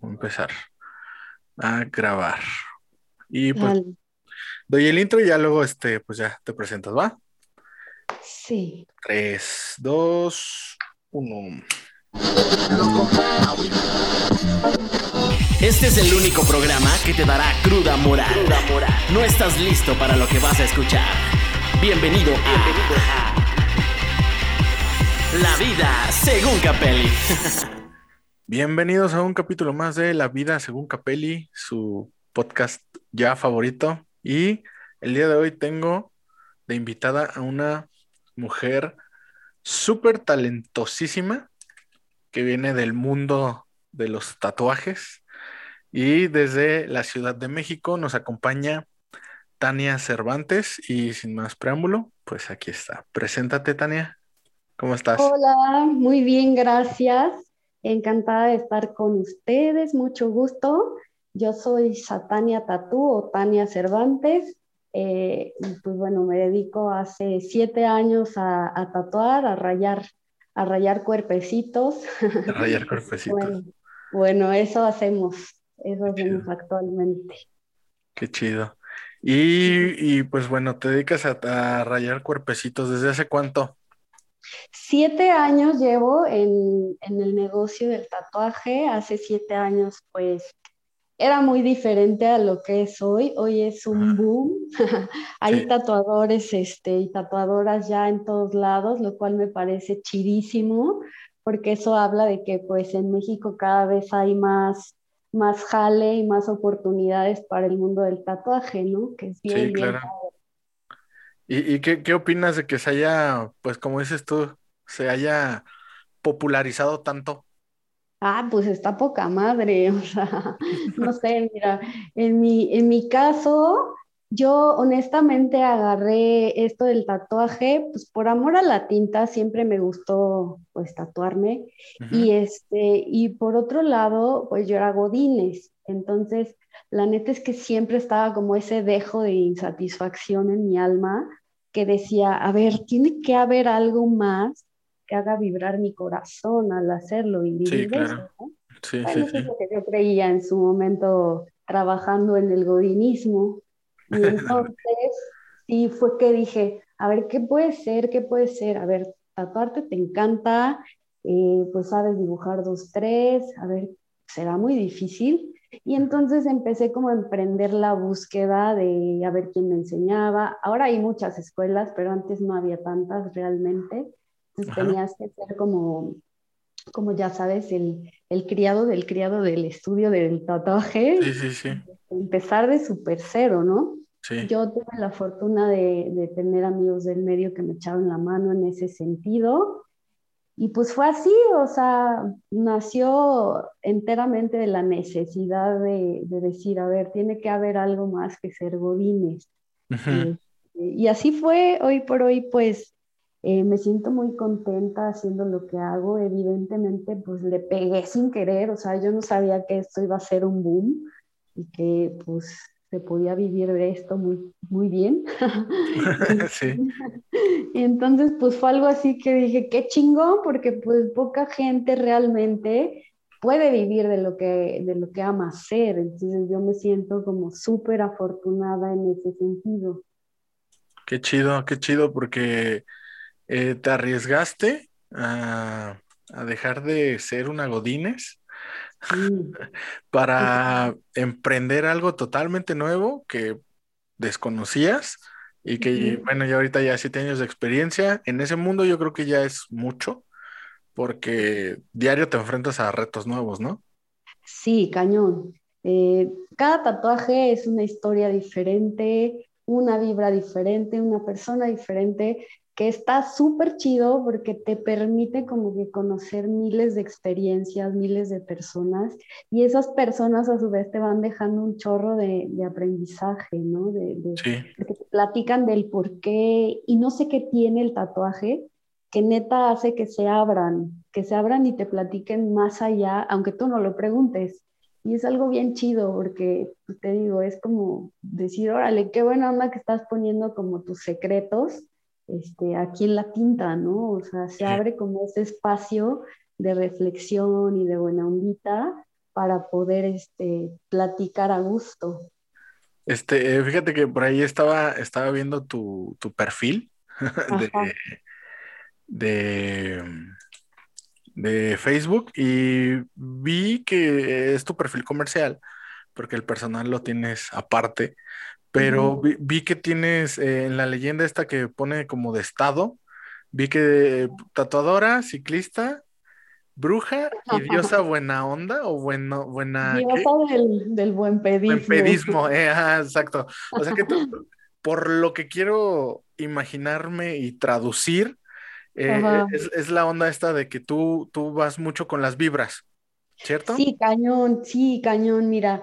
Voy a empezar a grabar. Y pues doy el intro y ya luego este, pues ya te presentas, ¿va? Sí. 3, 2, 1. Este es el único programa que te dará cruda moral. No estás listo para lo que vas a escuchar. Bienvenido a La vida según Capelli. Bienvenidos a un capítulo más de La vida según Capelli, su podcast ya favorito. Y el día de hoy tengo de invitada a una mujer súper talentosísima que viene del mundo de los tatuajes. Y desde la Ciudad de México nos acompaña Tania Cervantes. Y sin más preámbulo, pues aquí está. Preséntate, Tania. ¿Cómo estás? Hola, muy bien, gracias. Encantada de estar con ustedes, mucho gusto. Yo soy Satania Tatú o Tania Cervantes. Eh, pues bueno, me dedico hace siete años a, tatuar, a rayar, a rayar cuerpecitos. A rayar cuerpecitos. bueno, eso hacemos, eso hacemos actualmente. Qué chido. Y, pues bueno, te dedicas a, a rayar cuerpecitos. ¿Desde hace cuánto? Siete años llevo en, el negocio del tatuaje. Hace siete años, pues, era muy diferente a lo que es hoy. Hoy es un boom. Hay tatuadores este, y tatuadoras ya en todos lados, lo cual me parece chidísimo, porque eso habla de que, pues, en México cada vez hay más más jale y más oportunidades para el mundo del tatuaje, ¿no? Que es bien, sí, claro. ¿Y, qué, opinas de que se haya, pues como dices tú, se haya popularizado tanto? Ah, pues está poca madre, o sea, no sé, mira, en mi, en mi caso, yo honestamente agarré esto del tatuaje, pues por amor a la tinta, siempre me gustó pues tatuarme, y este, y por otro lado, pues yo era godines, entonces la neta es que siempre estaba como ese dejo de insatisfacción en mi alma que decía, a ver, tiene que haber algo más que haga vibrar mi corazón al hacerlo y vivir sí, claro. Sí, sí, eso es lo que yo creía en su momento trabajando en el godinismo. Y entonces, sí, fue que dije, a ver, ¿qué puede ser? ¿Qué puede ser? A ver, tatuarte te encanta, eh, pues sabes dibujar dos, tres, a ver, será muy difícil. Y entonces empecé como a emprender la búsqueda de a ver quién me enseñaba. Ahora hay muchas escuelas, pero antes no había tantas realmente. Entonces tenías que ser como, como ya sabes, el, el, criado del criado del estudio del tatuaje. Sí, sí, sí. Empezar de super cero, ¿no? Sí. Yo tuve la fortuna de, de tener amigos del medio que me echaron la mano en ese sentido y pues fue así, o sea, nació enteramente de la necesidad de, decir, a ver, tiene que haber algo más que ser godines. Eh, y así fue, hoy por hoy, pues eh, me siento muy contenta haciendo lo que hago. Evidentemente, pues le pegué sin querer, o sea, yo no sabía que esto iba a ser un boom y que pues se podía vivir de esto muy, muy bien. sí. Y entonces, pues fue algo así que dije, qué chingón, porque pues poca gente realmente puede vivir de lo que, de lo que ama hacer. Entonces yo me siento como súper afortunada en ese sentido. Qué chido, qué chido, porque eh, te arriesgaste a, a, dejar de ser una Godines para emprender algo totalmente nuevo que desconocías y que, bueno, ya ahorita ya siete años de experiencia en ese mundo yo creo que ya es mucho porque diario te enfrentas a retos nuevos, ¿no? Sí, cañón. Eh, cada tatuaje es una historia diferente, una vibra diferente, una persona diferente que está súper chido porque te permite como que conocer miles de experiencias, miles de personas y esas personas a su vez te van dejando un chorro de, de aprendizaje, ¿no? De, de, que te platican del por qué y no sé qué tiene el tatuaje que neta hace que se abran, que se abran y te platiquen más allá, aunque tú no lo preguntes. Y es algo bien chido porque, pues, te digo, es como decir, órale, qué buena onda que estás poniendo como tus secretos este, aquí en la tinta, ¿no? O sea, se abre como ese espacio de reflexión y de buena ondita para poder este, platicar a gusto. Este, eh, fíjate que por ahí estaba, estaba viendo tu, tu perfil de, de, de, Facebook y vi que es tu perfil comercial, porque el personal lo tienes aparte, pero vi, que tienes eh, en la leyenda esta que pone como de estado, vi que tatuadora, ciclista, bruja y diosa buena onda o bueno, buena... Diosa del, buen pedismo. Buen pedismo, eh, exacto. O sea que por lo que quiero imaginarme y traducir, eh, es, la onda esta de que tú, tú vas mucho con las vibras, ¿cierto? Sí, cañón, sí, cañón. Mira,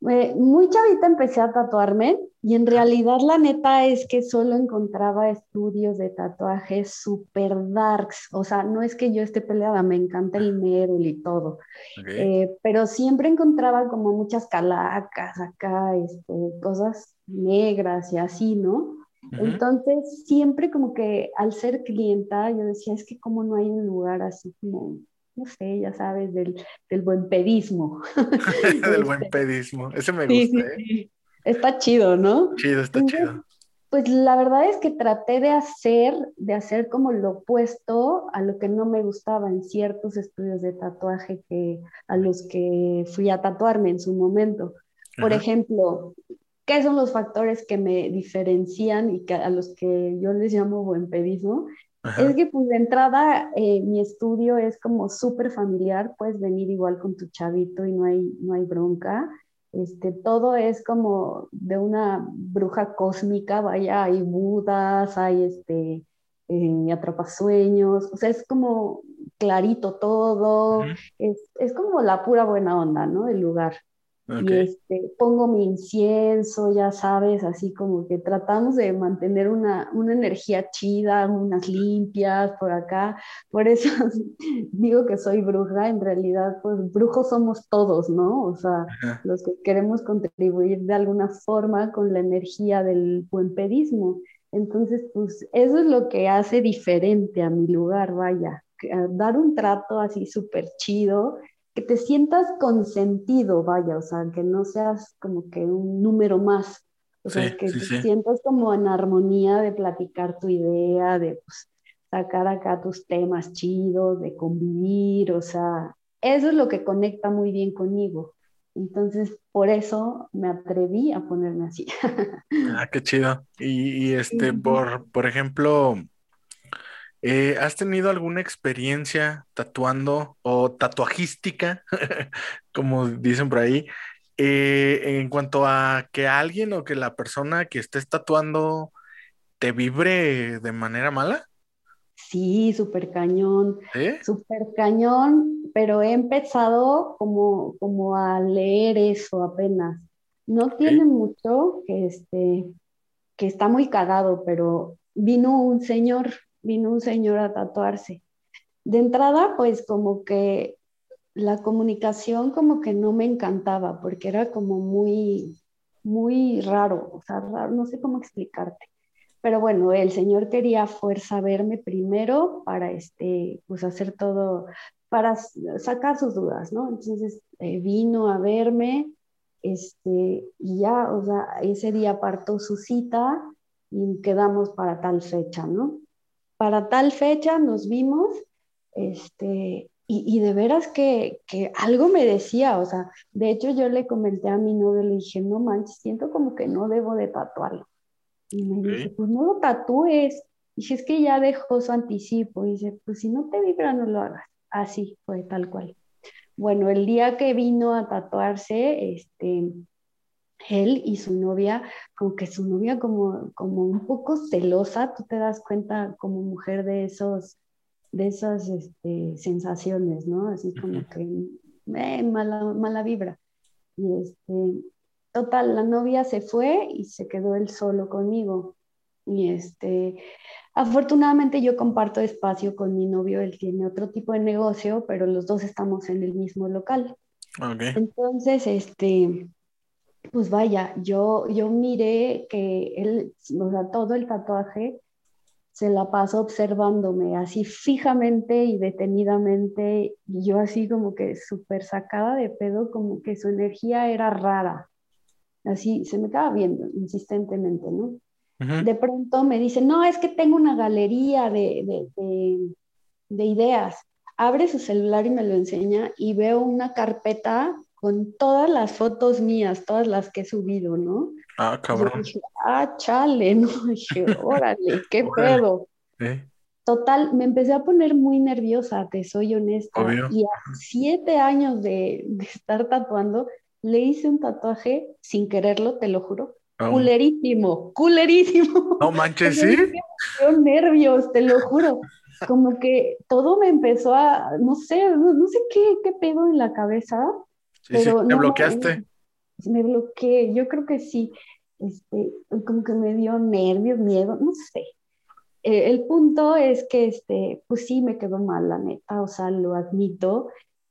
muy chavita empecé a tatuarme y en realidad la neta es que solo encontraba estudios de tatuajes super darks, o sea, no es que yo esté peleada, me encanta el Merul y todo, eh, pero siempre encontraba como muchas calacas acá, este, cosas negras y así, ¿no? Entonces, siempre como que al ser clienta, yo decía, es que como no hay un lugar así como no sé, ya sabes, del, buen pedismo. del buen este, pedismo, ese me gusta. ¿eh? Está chido, ¿no? Chido, está chido. Pues la verdad es que traté de hacer, de hacer como lo opuesto a lo que no me gustaba en ciertos estudios de tatuaje que, a los que fui a tatuarme en su momento. Por ejemplo, ¿qué son los factores que me diferencian y que, a los que yo les llamo buen pedismo? Es que pues de entrada eh, mi estudio es como súper familiar, puedes venir igual con tu chavito y no hay, no hay bronca. Este, todo es como de una bruja cósmica, vaya, hay budas, hay este, eh, atrapasueños, o sea, es como clarito todo, es, es, como la pura buena onda, ¿no? El lugar. Y este, pongo mi incienso, ya sabes, así como que tratamos de mantener una, una, energía chida, unas limpias por acá. Por eso digo que soy bruja, en realidad, pues brujos somos todos, ¿no? O sea, los que queremos contribuir de alguna forma con la energía del buen pedismo. Entonces, pues eso es lo que hace diferente a mi lugar, vaya, dar un trato así súper chido que te sientas consentido, vaya, o sea, que no seas como que un número más, o sea, que te sientas como en armonía de platicar tu idea, de pues, sacar acá tus temas chidos, de convivir, o sea, eso es lo que conecta muy bien conmigo. Entonces, por eso me atreví a ponerme así. ah, qué chido. Y, este, por, por ejemplo, eh, ¿Has tenido alguna experiencia tatuando o tatuajística, como dicen por ahí, eh, en cuanto a que alguien o que la persona que estés tatuando te vibre de manera mala? Sí, súper cañón, súper cañón, pero he empezado como, como a leer eso apenas. No tiene mucho que, este, que está muy cagado, pero vino un señor vino un señor a tatuarse. De entrada, pues como que la comunicación como que no me encantaba porque era como muy, muy raro, o sea, raro, no sé cómo explicarte. Pero bueno, el señor quería fuerza verme primero para este, pues hacer todo, para sacar sus dudas, ¿no? Entonces eh, vino a verme, este, y ya, o sea, ese día apartó su cita y quedamos para tal fecha, ¿no? Para tal fecha nos vimos, este, y, de veras que, algo me decía, o sea, de hecho yo le comenté a mi novio, le dije, no manches, siento como que no debo de tatuarlo. Y me dice, pues no lo tatúes. Dije, es que ya dejó su anticipo. Y dice, pues si no te vibra, no lo hagas. Así fue, tal cual. Bueno, el día que vino a tatuarse, este, él y su novia, como que su novia como, como un poco celosa, tú te das cuenta como mujer de esos de esas este, sensaciones, ¿no? Así como que eh, mala, mala vibra. Y este, total, la novia se fue y se quedó él solo conmigo. Y este, afortunadamente yo comparto espacio con mi novio, él tiene otro tipo de negocio, pero los dos estamos en el mismo local. Okay. Entonces, este, pues vaya, yo, yo miré que él, o sea, todo el tatuaje se la pasó observándome así fijamente y detenidamente, y yo así como que súper sacada de pedo, como que su energía era rara. Así se me estaba viendo insistentemente, ¿no? De pronto me dice, no, es que tengo una galería de, de, de, de ideas. Abre su celular y me lo enseña y veo una carpeta con todas las fotos mías, todas las que he subido, ¿no? Ah, cabrón. dije, ah, chale, ¿no? Dije, órale, qué pedo. Total, me empecé a poner muy nerviosa, te soy honesta. Y a siete años de, estar tatuando, le hice un tatuaje sin quererlo, te lo juro. Ah, culerísimo, culerísimo. No manches, ¿sí? Me nervios, te lo juro. Como que todo me empezó a, no sé, no, sé qué, qué pedo en la cabeza. Sí, pero ¿Te bloqueaste? me bloqueé, yo creo que sí, este, como que me dio nervios, miedo, no sé. Eh, el punto es que, este, pues sí, me quedó mal, la neta, o sea, lo admito,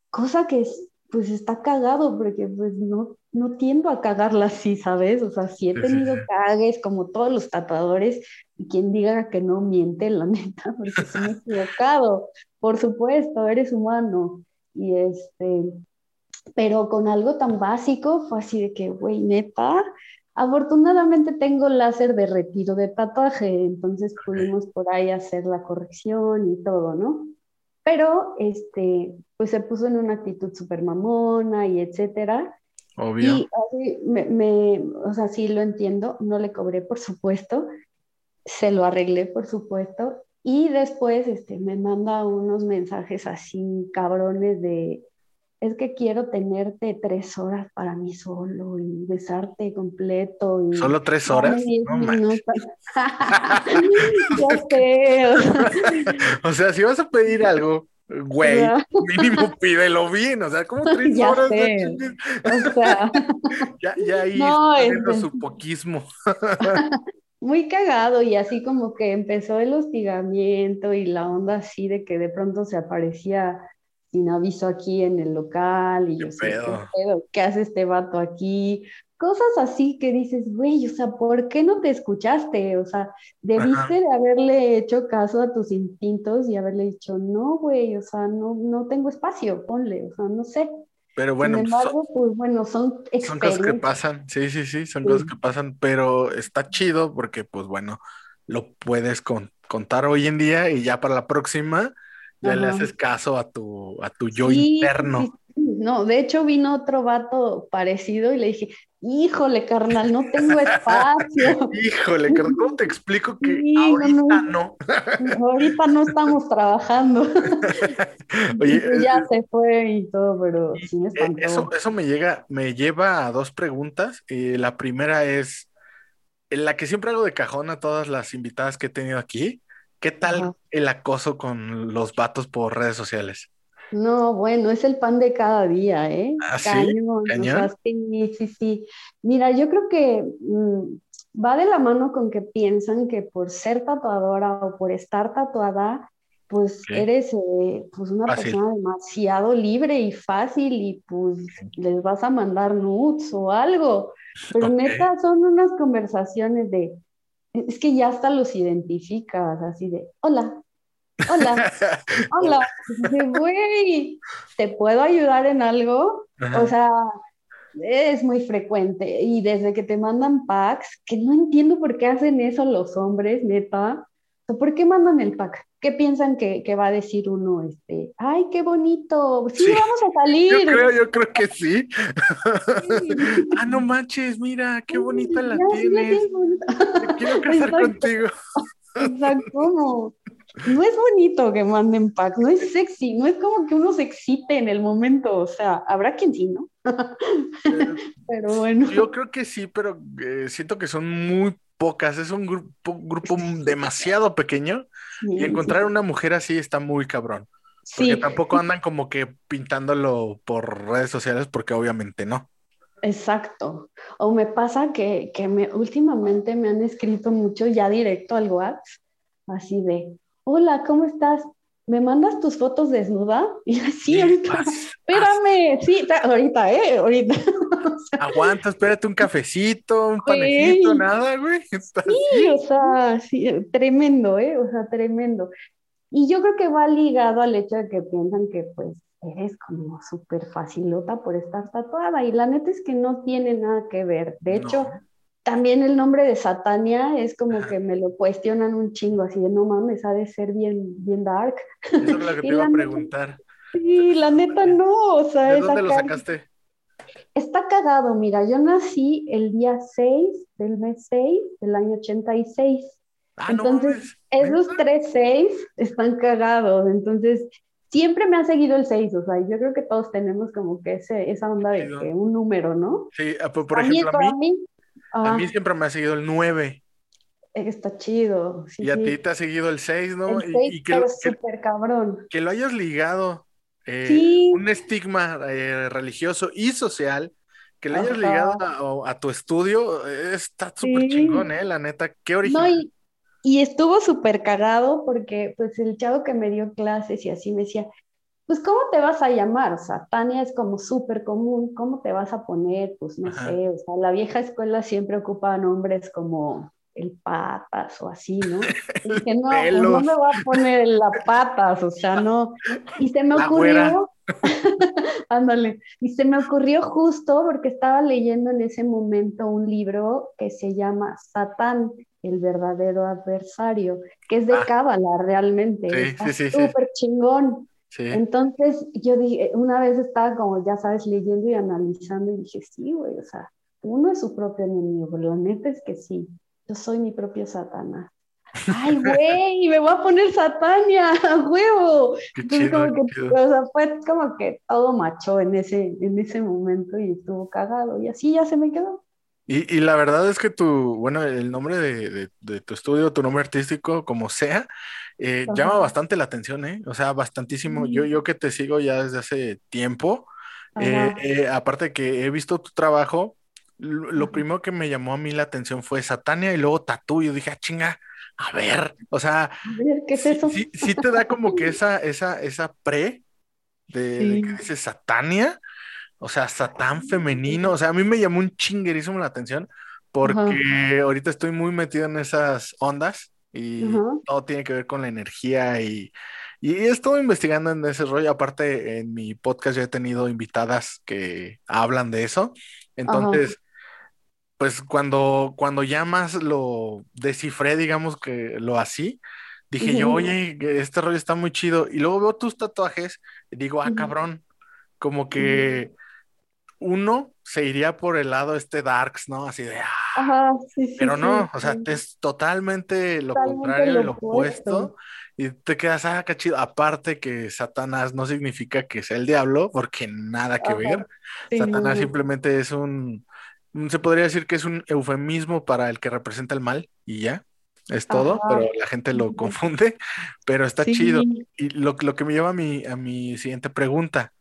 cosa que es, pues está cagado, porque pues no, no tiendo a cagarla así, ¿sabes? O sea, sí he tenido cagues como todos los tatuadores, y quien diga que no miente, la neta, porque se me he equivocado, por supuesto, eres humano, y este, pero con algo tan básico fue así de que, güey, neta, afortunadamente tengo láser de retiro de tatuaje, entonces pudimos por ahí hacer la corrección y todo, ¿no? Pero, este, pues se puso en una actitud súper mamona y etcétera. Obvio. Y me, me, o sea, sí lo entiendo, no le cobré, por supuesto, se lo arreglé, por supuesto, y después este, me manda unos mensajes así cabrones de, es que quiero tenerte tres horas para mí solo y besarte completo. Y ¿Solo tres horas? No o sea, si vas a pedir algo, güey, mínimo pídelo bien, o sea, como tres ya horas. Sé. o sea, ya, ya ahí no, está su poquismo. Muy cagado y así como que empezó el hostigamiento y la onda así de que de pronto se aparecía sin aviso aquí en el local y yo sé, ¿qué, ¿qué hace este vato aquí? Cosas así que dices, güey, o sea, ¿por qué no te escuchaste? O sea, debiste de haberle hecho caso a tus instintos y haberle dicho, no, güey, o sea, no, no tengo espacio, ponle, o sea, no sé. Pero bueno, Sin embargo, son, pues bueno, son Son cosas que pasan, sí, sí, sí, son cosas que pasan, pero está chido porque, pues bueno, lo puedes contar hoy en día y ya para la próxima ya le haces caso a tu, a tu yo interno. No, de hecho vino otro vato parecido y le dije, híjole, carnal, no tengo espacio. híjole, carnal, ¿cómo te explico que ahorita no? ahorita no estamos trabajando. Oye, ya se fue y todo, pero sí me eh, Eso, eso me llega, me lleva a dos preguntas. Eh, la primera es la que siempre hago de cajón a todas las invitadas que he tenido aquí. ¿Qué tal el acoso con los vatos por redes sociales? No, bueno, es el pan de cada día, ¿eh? ¿Ah, Cañón, sí? sí, sí, Mira, yo creo que mm, va de la mano con que piensan que por ser tatuadora o por estar tatuada, pues eres eh, pues una persona demasiado libre y fácil y pues les vas a mandar nudes o algo. Pero neta, son unas conversaciones de, es que ya hasta los identificas, así de, hola, hola, hola, güey, ¿te puedo ayudar en algo? O sea, es muy frecuente. Y desde que te mandan packs, que no entiendo por qué hacen eso los hombres, neta, ¿por qué mandan el pack? ¿Qué piensan que, va a decir uno? Este, ay, qué bonito, sí, vamos a salir. Yo creo, yo creo que sí. ah, no manches, mira, qué bonita la tienes. quiero casar contigo. Exacto, no es bonito que manden pack, no es sexy, no es como que uno se excite en el momento, o sea, habrá quien sí, ¿no? pero bueno. Yo creo que sí, pero eh, siento que son muy pocas, es un grupo, grupo demasiado pequeño y encontrar una mujer así está muy cabrón. Porque tampoco andan como que pintándolo por redes sociales porque obviamente no. Exacto. O me pasa que, que me, últimamente me han escrito mucho ya directo al WhatsApp, así de, hola, ¿cómo estás? ¿Me mandas tus fotos desnuda? Y así, ahorita, espérame, sí, ahorita, ¿eh? Ahorita. Aguanta, espérate un cafecito, un panecito, nada, güey. Sí, o sea, sí, tremendo, ¿eh? O sea, tremendo. Y yo creo que va ligado al hecho de que piensan que pues eres como súper facilota por estar tatuada. Y la neta es que no tiene nada que ver. De hecho, también el nombre de Satania es como que me lo cuestionan un chingo, así de no mames, ha de ser bien, bien dark. Eso es lo que te iba a preguntar. Sí, la neta no, o sea, ¿De dónde lo sacaste? Está cagado, mira, yo nací el día 6 del mes 6 del año 86. Ah, entonces, esos tres 6 están cagados, entonces siempre me ha seguido el 6, o sea, yo creo que todos tenemos como que ese, esa onda de que un número, ¿no? Sí, ah, por, ejemplo, a mí, a mí, siempre me ha seguido el 9. Está chido. y a ti te ha seguido el 6, ¿no? El 6 y, que, es súper cabrón. Que lo hayas ligado eh, un estigma eh, religioso y social que le hayas ligado a, tu estudio, eh, está súper chingón, ¿eh? La neta, qué original. No, y, estuvo súper cagado porque, pues, el chavo que me dio clases y así me decía, pues, ¿cómo te vas a llamar? O sea, Tania es como súper común, ¿cómo te vas a poner? Pues, no sé, o sea, la vieja escuela siempre ocupaba nombres como el patas o así, ¿no? Y dije, no, pues no me voy a poner la patas, o sea, no. Y se me ocurrió, ándale, y se me ocurrió justo porque estaba leyendo en ese momento un libro que se llama Satán, el verdadero adversario, que es de ah. Cábala realmente, sí, sí, súper chingón. Entonces yo dije, una vez estaba como, ya sabes, leyendo y analizando y dije, sí, güey, o sea, uno es su propio enemigo, la neta es que sí yo soy mi propio Satanás. Ay, güey, me voy a poner Satania, huevo. Entonces, como que, o sea, fue como que todo macho en ese, en ese momento y estuvo cagado. Y así ya se me quedó. Y, y la verdad es que tu, bueno, el nombre de, de, tu estudio, tu nombre artístico, como sea, eh, llama bastante la atención, ¿eh? O sea, bastantísimo. Yo, yo que te sigo ya desde hace tiempo, eh, eh, aparte que he visto tu trabajo, lo, primero que me llamó a mí la atención fue Satania y luego Tatú. Yo dije, ah, chinga, a ver, o sea, ¿qué es eso? Sí, sí, te da como que esa, esa, esa pre de, que dice Satania, o sea, Satán femenino, o sea, a mí me llamó un chinguerísimo la atención porque ahorita estoy muy metido en esas ondas y todo tiene que ver con la energía y, y he estado investigando en ese rollo. Aparte, en mi podcast ya he tenido invitadas que hablan de eso. Entonces, pues cuando, cuando ya más lo descifré, digamos que lo así, dije yo, oye, este rollo está muy chido. Y luego veo tus tatuajes y digo, ah, cabrón, como que uno se iría por el lado este darks, ¿no? Así de, ah, pero no, o sea, es totalmente lo contrario, lo opuesto. Y te quedas, ah, qué chido. Aparte que Satanás no significa que sea el diablo, porque nada que ver. Satanás simplemente es un, se podría decir que es un eufemismo para el que representa el mal y ya, es todo, pero la gente lo confunde, pero está chido. Y lo, lo, que me lleva a mi, a mi siguiente pregunta,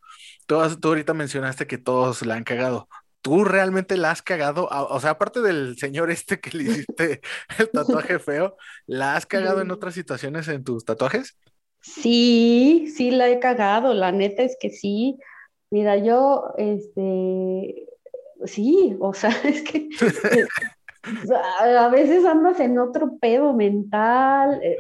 tú, tú ahorita mencionaste que todos la han cagado. ¿Tú realmente la has cagado? O sea, aparte del señor este que le hiciste el tatuaje feo, ¿la has cagado en otras situaciones en tus tatuajes? Sí, sí la he cagado, la neta es que sí. Mira, yo, este, sí, o sea, es que eh, a veces andas en otro pedo mental. Eh,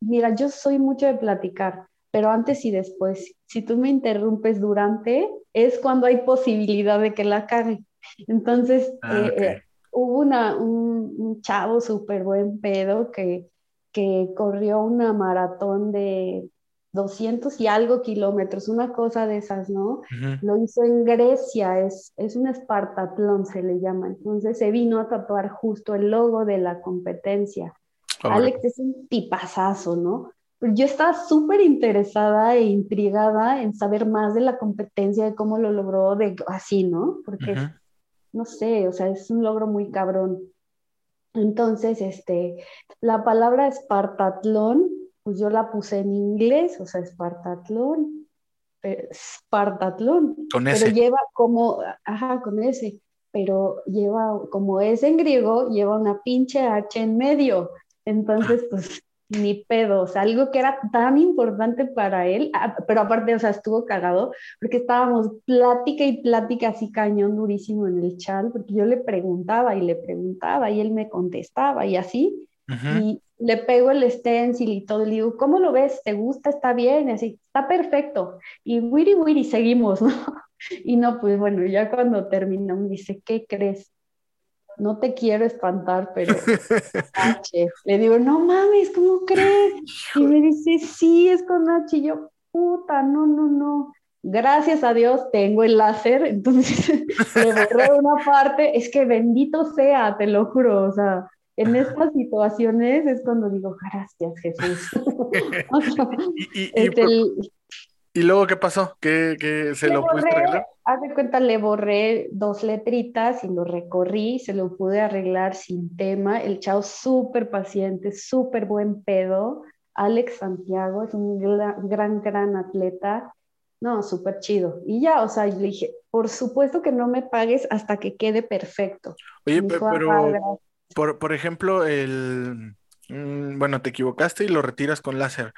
mira, yo soy mucho de platicar, pero antes y después, si tú me interrumpes durante, es cuando hay posibilidad de que la cague. Entonces, ah, eh, hubo una, un, chavo súper buen pedo que, que corrió una maratón de 200 y algo kilómetros, una cosa de esas, ¿no? Lo hizo en Grecia, es, es un espartatlón, se le llama. Entonces se vino a tatuar justo el logo de la competencia. Alex es un tipazazo, ¿no? Yo estaba súper interesada e intrigada en saber más de la competencia, de cómo lo logró, de así, ¿no? Porque, no sé, o sea, es un logro muy cabrón. Entonces, este, la palabra espartatlón pues yo la puse en inglés, o sea, Espartatlón, Espartatlón, con ese. pero lleva como, ajá, con ese, pero lleva, como es en griego, lleva una pinche H en medio, entonces, pues, ni pedo, o sea, algo que era tan importante para él, ah, pero aparte, o sea, estuvo cagado, porque estábamos plática y plática así cañón durísimo en el chat, porque yo le preguntaba y le preguntaba y él me contestaba y así, y le pego el stencil y todo, y le digo, ¿cómo lo ves? ¿Te gusta? ¿Está bien? Y así, está perfecto. Y wiri wiri seguimos, ¿no? Y no, pues bueno, ya cuando terminó dice, ¿qué crees? no te quiero espantar, pero H. Le digo, no mames, ¿cómo crees? Y me dice, sí, es con H. Y yo, puta, no, no, no. Gracias a Dios tengo el láser, entonces le borré una parte. Es que bendito sea, te lo juro. O sea, en estas situaciones es cuando digo, gracias, Jesús. y, y, luego qué pasó? ¿Qué, se lo pudiste arreglar? Haz de cuenta, le borré dos letritas y lo recorrí, se lo pude arreglar sin tema. El chao súper paciente, súper buen pedo. Alex Santiago es un gran, gran, atleta. No, súper chido. Y ya, o sea, le dije, por supuesto que no me pagues hasta que quede perfecto. Oye, pero, por, por, ejemplo, el, mm, bueno, te equivocaste y lo retiras con láser.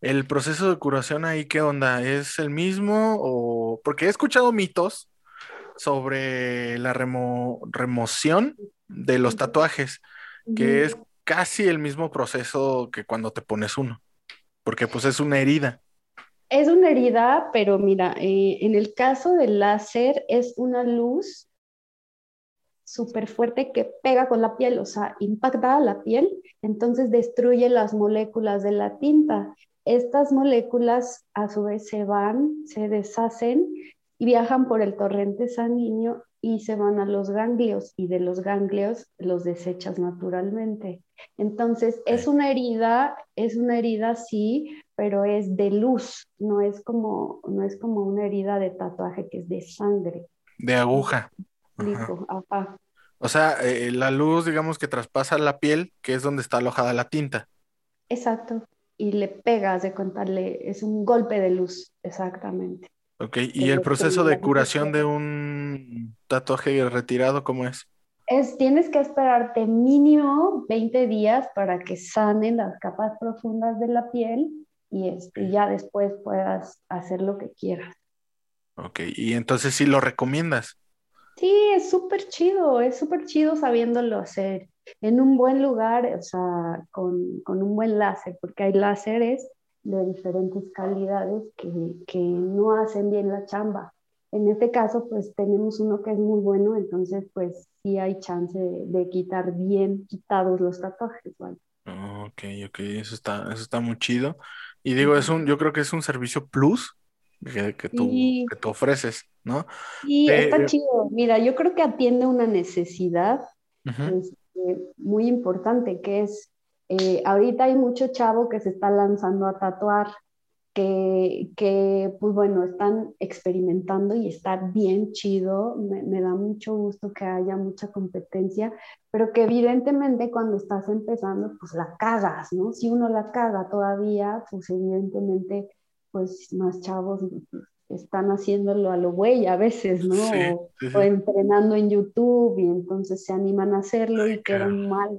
¿El proceso de curación ahí qué onda? ¿Es el mismo o...? Porque he escuchado mitos sobre la remoción de los tatuajes, que es casi el mismo proceso que cuando te pones uno, porque pues es una herida. Es una herida, pero mira, eh, en el caso del láser es una luz súper fuerte que pega con la piel, o sea, impacta a la piel, entonces destruye las moléculas de la tinta estas moléculas a su vez se van, se deshacen y viajan por el torrente sanguíneo y se van a los ganglios y de los ganglios los desechas naturalmente. Entonces, es una herida, es una herida sí, pero es de luz, no es como, no es como una herida de tatuaje que es de sangre. De aguja. O sea, eh, la luz, digamos que traspasa la piel, que es donde está alojada la tinta. Exacto y le pegas de contarle, es un golpe de luz, exactamente. Ok, ¿y el proceso de curación de un tatuaje retirado cómo es? Es, tienes que esperarte mínimo 20 días para que sanen las capas profundas de la piel y este, ya después puedas hacer lo que quieras. Ok, y entonces sí lo recomiendas. Sí, es súper chido, es súper chido sabiéndolo hacer en un buen lugar, o sea, con, con un buen láser, porque hay láseres de diferentes calidades que, que, no hacen bien la chamba. En este caso, pues tenemos uno que es muy bueno, entonces pues sí hay chance de, quitar bien quitados los tatuajes, ¿vale? ok, ok, eso está, eso está muy chido. Y digo, es un, yo creo que es un servicio plus que, que, tú, que tú ofreces, ¿no? Sí, está eh, chido. Mira, yo creo que atiende una necesidad. Eh, muy importante, que es, eh, ahorita hay mucho chavo que se está lanzando a tatuar, que, que, pues bueno, están experimentando y está bien chido, me, me, da mucho gusto que haya mucha competencia, pero que evidentemente cuando estás empezando, pues la cagas, ¿no? Si uno la caga todavía, pues evidentemente, pues más chavos están haciéndolo a lo güey a veces, ¿no? o, entrenando en YouTube y entonces se animan a hacerlo y queda un mal,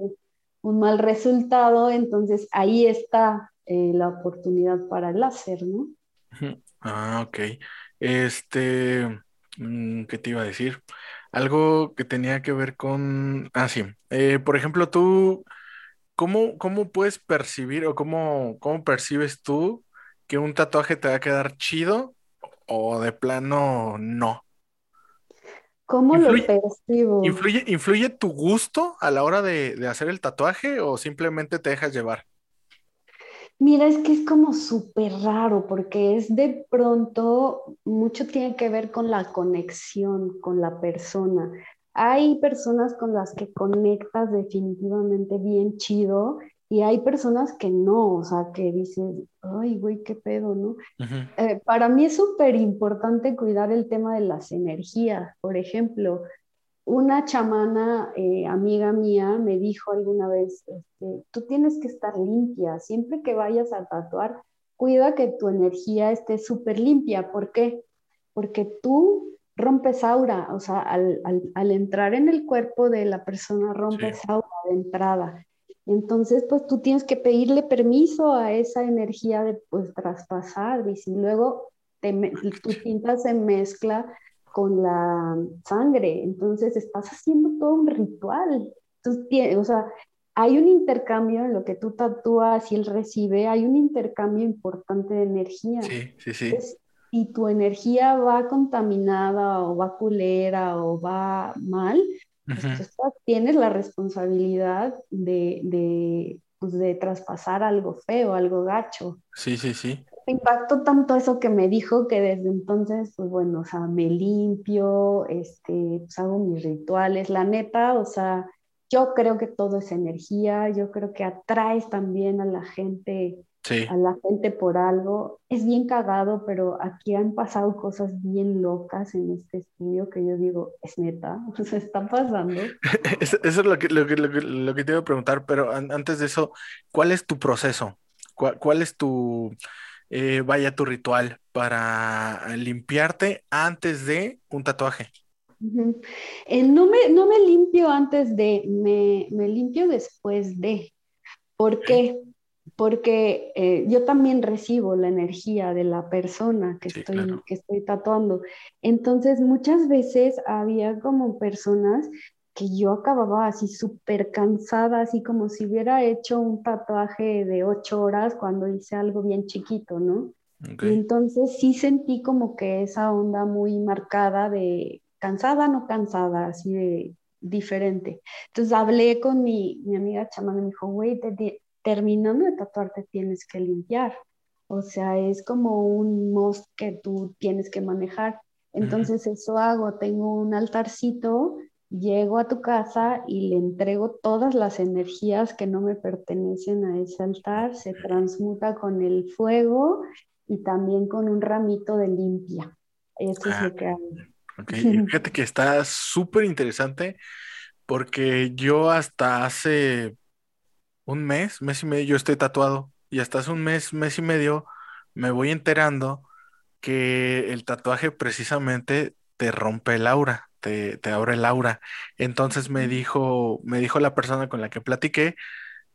un mal resultado, entonces ahí está eh, la oportunidad para el láser, ¿no? Ah, ok. Este, mm, ¿qué te iba a decir? Algo que tenía que ver con, ah, sí, eh, por ejemplo, tú, ¿cómo, cómo puedes percibir o cómo, cómo percibes tú que un tatuaje te va a quedar chido o de plano no? ¿Cómo lo percibo? Influye, ¿Influye tu gusto a la hora de, de hacer el tatuaje o simplemente te dejas llevar? Mira, es que es como súper raro porque es de pronto, mucho tiene que ver con la conexión con la persona. Hay personas con las que conectas definitivamente bien chido y hay personas que no, o sea, que dicen, ay, güey, qué pedo, ¿no? Eh, para mí es súper importante cuidar el tema de las energías. Por ejemplo, una chamana eh, amiga mía me dijo alguna vez, este, tú tienes que estar limpia, siempre que vayas a tatuar, cuida que tu energía esté súper limpia. ¿Por qué? Porque tú rompes aura, o sea, al, al, entrar en el cuerpo de la persona rompes aura de entrada. Entonces, pues tú tienes que pedirle permiso a esa energía de pues traspasar y si luego te, tu tinta se mezcla con la sangre, entonces estás haciendo todo un ritual. Entonces, o sea, hay un intercambio en lo que tú tatúas y él recibe, hay un intercambio importante de energía. Sí, sí, sí. si tu energía va contaminada o va culera o va mal, pues tienes la responsabilidad de, pues, de, traspasar algo feo, algo gacho. Sí, sí, sí. Me impactó tanto eso que me dijo que desde entonces, pues bueno, o sea, me limpio, este, pues hago mis rituales, la neta, o sea, yo creo que todo es energía, yo creo que atraes también a la gente a la gente por algo. Es bien cagado, pero aquí han pasado cosas bien locas en este estudio que yo digo, es neta, se está pasando. eso, es lo que, lo, que, lo, que, te iba a preguntar, pero antes de eso, ¿cuál es tu proceso? ¿Cuál, es tu, eh, vaya, tu ritual para limpiarte antes de un tatuaje? Eh, no, me, no me limpio antes de, me, me limpio después de. ¿Por qué? Porque eh, yo también recibo la energía de la persona que, estoy, que estoy tatuando. Entonces, muchas veces había como personas que yo acababa así súper cansada, así como si hubiera hecho un tatuaje de ocho horas cuando hice algo bien chiquito, ¿no? Y entonces sí sentí como que esa onda muy marcada de cansada, no cansada, así de diferente. Entonces hablé con mi, mi amiga chamana y me dijo, güey, te, terminando de tatuarte tienes que limpiar. O sea, es como un must que tú tienes que manejar. Entonces eso hago, tengo un altarcito, llego a tu casa y le entrego todas las energías que no me pertenecen a ese altar, se transmuta con el fuego y también con un ramito de limpia. Eso es lo que hago. Ok, fíjate que está súper interesante porque yo hasta hace un mes, mes y medio, yo estoy tatuado y hasta hace un mes, mes y medio me voy enterando que el tatuaje precisamente te rompe el aura, te, abre el aura. Entonces me dijo, me dijo la persona con la que platiqué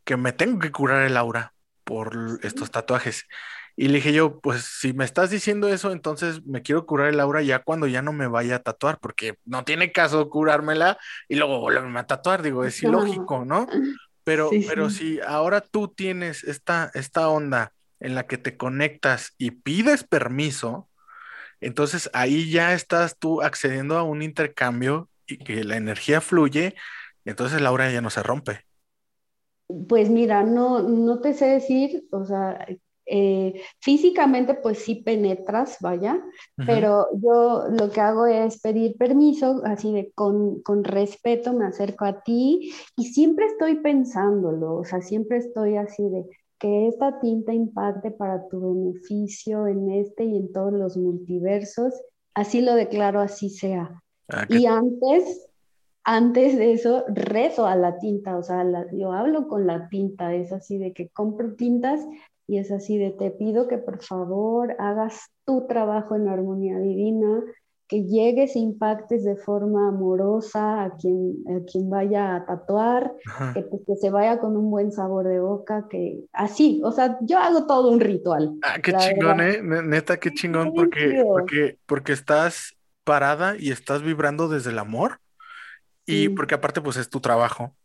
que me tengo que curar el aura por estos tatuajes. Y le dije yo, pues si me estás diciendo eso, entonces me quiero curar el aura ya cuando ya no me vaya a tatuar, porque no tiene caso curármela y luego volverme a tatuar, digo, es ilógico, ¿no? Pero, pero si ahora tú tienes esta, esta onda en la que te conectas y pides permiso, entonces ahí ya estás tú accediendo a un intercambio y que la energía fluye, entonces la hora ya no se rompe. Pues mira, no, no te sé decir, o sea, eh, físicamente pues sí penetras, vaya, pero yo lo que hago es pedir permiso, así de con, con, respeto me acerco a ti y siempre estoy pensándolo, o sea, siempre estoy así de que esta tinta impacte para tu beneficio en este y en todos los multiversos, así lo declaro, así sea. Ah, y antes, antes de eso, rezo a la tinta, o sea, yo hablo con la tinta, es así de que compro tintas y es así de te pido que por favor hagas tu trabajo en armonía divina, que llegues e impactes de forma amorosa a quien, a quien vaya a tatuar, que, pues, que, se vaya con un buen sabor de boca, que así, o sea, yo hago todo un ritual. Ah, qué chingón, ¿eh? Neta, qué chingón, porque, porque, porque estás parada y estás vibrando desde el amor y porque aparte pues es tu trabajo.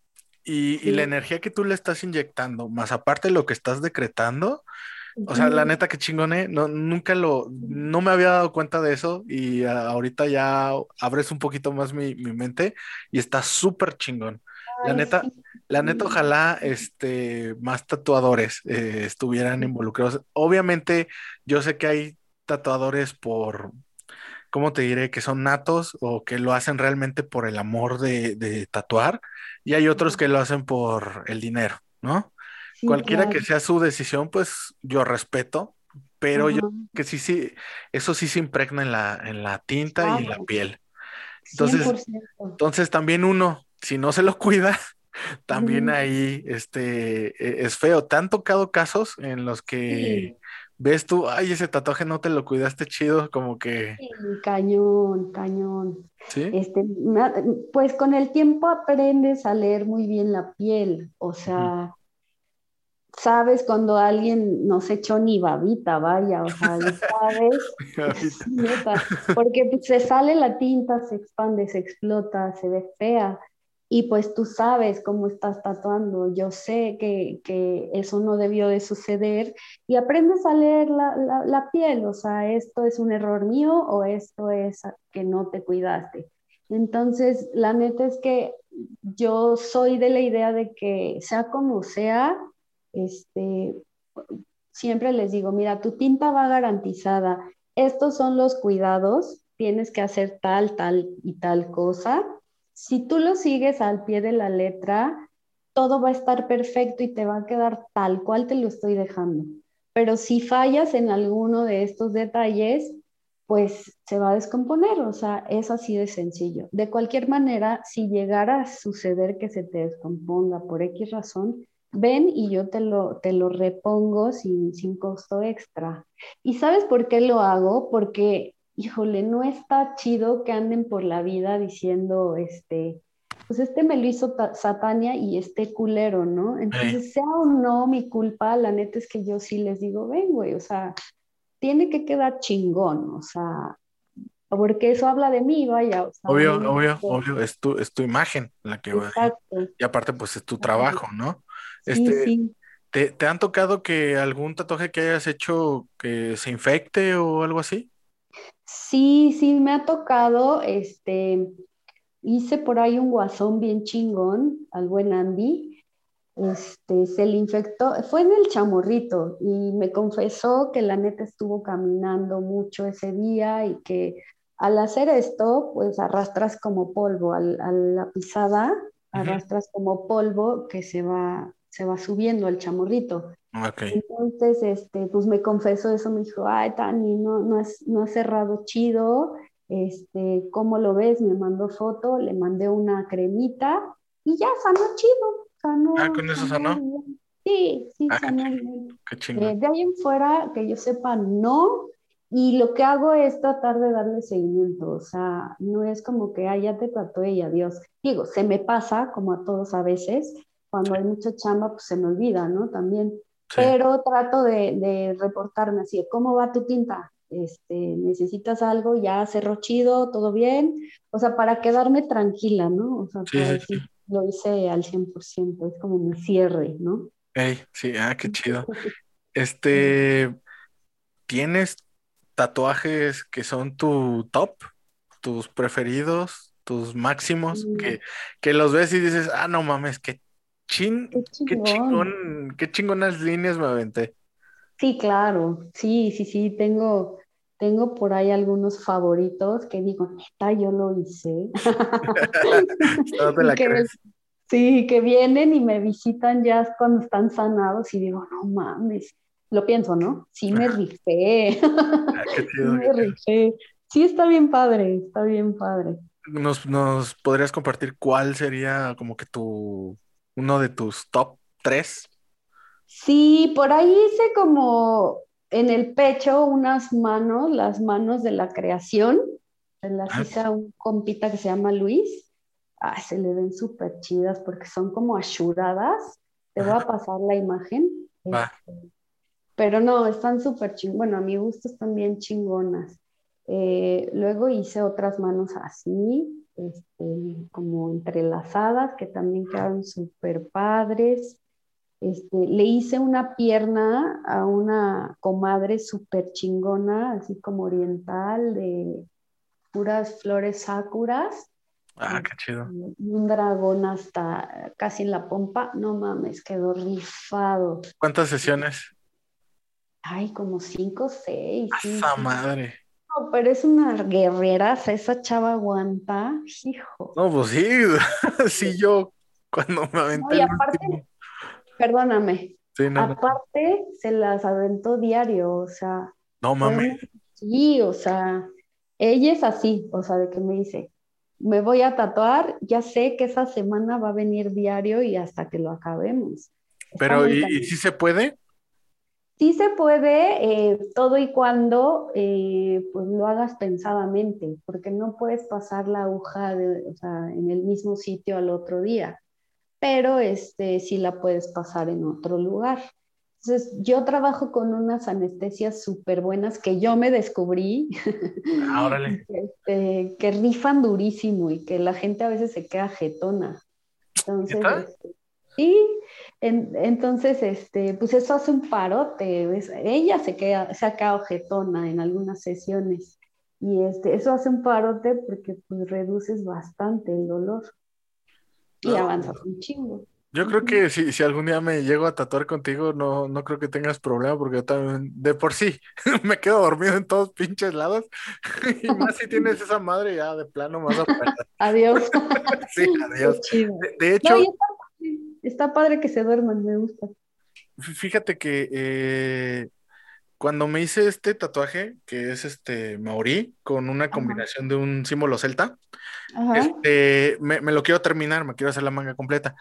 Y, la energía que tú le estás inyectando, más aparte de lo que estás decretando, o sea, la neta que chingone, no, nunca lo, no me había dado cuenta de eso y ahorita ya abres un poquito más mi, mente y está súper chingón. La neta, la neta, ojalá este, más tatuadores eh, estuvieran involucrados. Obviamente, yo sé que hay tatuadores por, ¿cómo te diré? Que son natos o que lo hacen realmente por el amor de, tatuar y hay otros que lo hacen por el dinero, ¿no? Cualquiera que sea su decisión, pues yo respeto, pero yo que sí, sí, eso sí se impregna en la, en la tinta y en la piel. Entonces, entonces también uno, si no se lo cuida, también ahí este, e, es feo. ¿Te han tocado casos en los que ves tú, ay, ese tatuaje no te lo cuidaste chido, como que... Sí, cañón, cañón. ¿Sí? Este, pues con el tiempo aprendes a leer muy bien la piel, o sea, sabes cuando alguien no se echó ni babita, vaya, o sea, sabes, porque se sale la tinta, se expande, se explota, se ve fea y pues tú sabes cómo estás tatuando, yo sé que, que, eso no debió de suceder y aprendes a leer la, la, piel, o sea, esto es un error mío o esto es que no te cuidaste. Entonces, la neta es que yo soy de la idea de que sea como sea, este, siempre les digo, mira, tu tinta va garantizada, estos son los cuidados, tienes que hacer tal, tal y tal cosa si tú lo sigues al pie de la letra, todo va a estar perfecto y te va a quedar tal cual te lo estoy dejando. Pero si fallas en alguno de estos detalles, pues se va a descomponer, o sea, es así de sencillo. De cualquier manera, si llegara a suceder que se te descomponga por X razón, ven y yo te lo, te lo repongo sin, sin costo extra. ¿Y sabes por qué lo hago? Porque híjole, no está chido que anden por la vida diciendo, este, pues este me lo hizo Satania y este culero, ¿no? Entonces, sea o no mi culpa, la neta es que yo sí les digo, ven, güey, o sea, tiene que quedar chingón, o sea, porque eso habla de mí, vaya. O sea, obvio, obvio, obvio, es tu, es tu imagen la que va. Y aparte, pues es tu trabajo, ¿no? Este, sí. ¿te, ¿Te han tocado que algún tatuaje que hayas hecho que se infecte o algo así? Sí, sí, me ha tocado, este, hice por ahí un guasón bien chingón al buen Andy, este, se le infectó, fue en el chamorrito y me confesó que la neta estuvo caminando mucho ese día y que al hacer esto, pues arrastras como polvo, a la pisada, arrastras como polvo que se va, se va subiendo al chamorrito. Entonces, este, pues me confesó eso, me dijo, ay, Tani, no, no, es, no ha cerrado chido, este, ¿cómo lo ves? Me mandó foto, le mandé una cremita y ya sanó chido, sanó. Ah, con eso sanó. Sí, sí, ah, sanó bien. Eh, de ahí en fuera, que yo sepa, no. Y lo que hago es tratar de darle seguimiento, o sea, no es como que, ah, ya te tatué y adiós. Digo, se me pasa, como a todos a veces, cuando hay mucha chamba, pues se me olvida, ¿no? También pero trato de, reportarme así, ¿cómo va tu tinta? Este, ¿Necesitas algo? ¿Ya cerró chido? ¿Todo bien? O sea, para quedarme tranquila, ¿no? O sea, sí, lo hice al 100%, es como mi cierre, ¿no? sí, ah, qué chido. Este, ¿tienes tatuajes que son tu top, tus preferidos, tus máximos, mm. que, que los ves y dices, ah, no mames, qué Chin, qué, chingón, qué chingonas líneas me aventé. Sí, claro, sí, sí, sí, tengo, tengo por ahí algunos favoritos que digo, neta, yo lo hice. no te la crees. Sí, que vienen y me visitan ya cuando están sanados y digo, no mames, lo pienso, ¿no? Sí me rifé. Ah, sí me rifé. Sí, está bien padre, está bien padre. ¿Nos, ¿Nos podrías compartir cuál sería como que tu uno de tus top tres. Sí, por ahí hice como en el pecho unas manos, las manos de la creación. Las ah. hice a un compita que se llama Luis. Ah, se le ven súper chidas porque son como ashuradas. Te voy a pasar la imagen. Este, pero no, están súper chingonas. Bueno, a mi gusto están bien chingonas. Eh, luego hice otras manos así, este, como entrelazadas, que también quedaron súper padres. Este, le hice una pierna a una comadre súper chingona, así como oriental, de puras flores sakuras. Ah, qué chido. Y un dragón hasta casi en la pompa. No mames, quedó rifado. ¿Cuántas sesiones? Ay, como cinco o seis. ¡Esa madre! Pero es una guerrera, esa chava aguanta, hijo. No, pues sí, sí, yo cuando me aventé. y aparte, perdóname, aparte se las aventó diario, o sea. No mames. Sí, o sea, ella es así, o sea, de que me dice, me voy a tatuar, ya sé que esa semana va a venir diario y hasta que lo acabemos. Pero, ¿y, ¿y si se puede? Sí se puede, eh, todo y cuando eh, pues lo hagas pensadamente, porque no puedes pasar la aguja en el mismo sitio al otro día, pero este, sí la puedes pasar en otro lugar. Entonces, yo trabajo con unas anestesias súper buenas que yo me descubrí, ah, este, que rifan durísimo y que la gente a veces se queda jetona. Entonces, este, sí, entonces, este, pues eso hace un parote. Ella se, queda, se ha quedado jetona en algunas sesiones y este, eso hace un parote porque pues, reduces bastante el dolor y avanzas un chingo. Yo creo que si, si algún día me llego a tatuar contigo, no, no creo que tengas problema, porque también, de por sí, me quedo dormido en todos pinches lados. y más si tienes esa madre ya de plano más a Adiós. sí, adiós. De, hecho. Está, padre que se duerman, me gusta. Fíjate que eh, cuando me hice este tatuaje, que es este Maori, con una combinación de un símbolo celta, este, me, me, lo quiero terminar, me quiero hacer la manga completa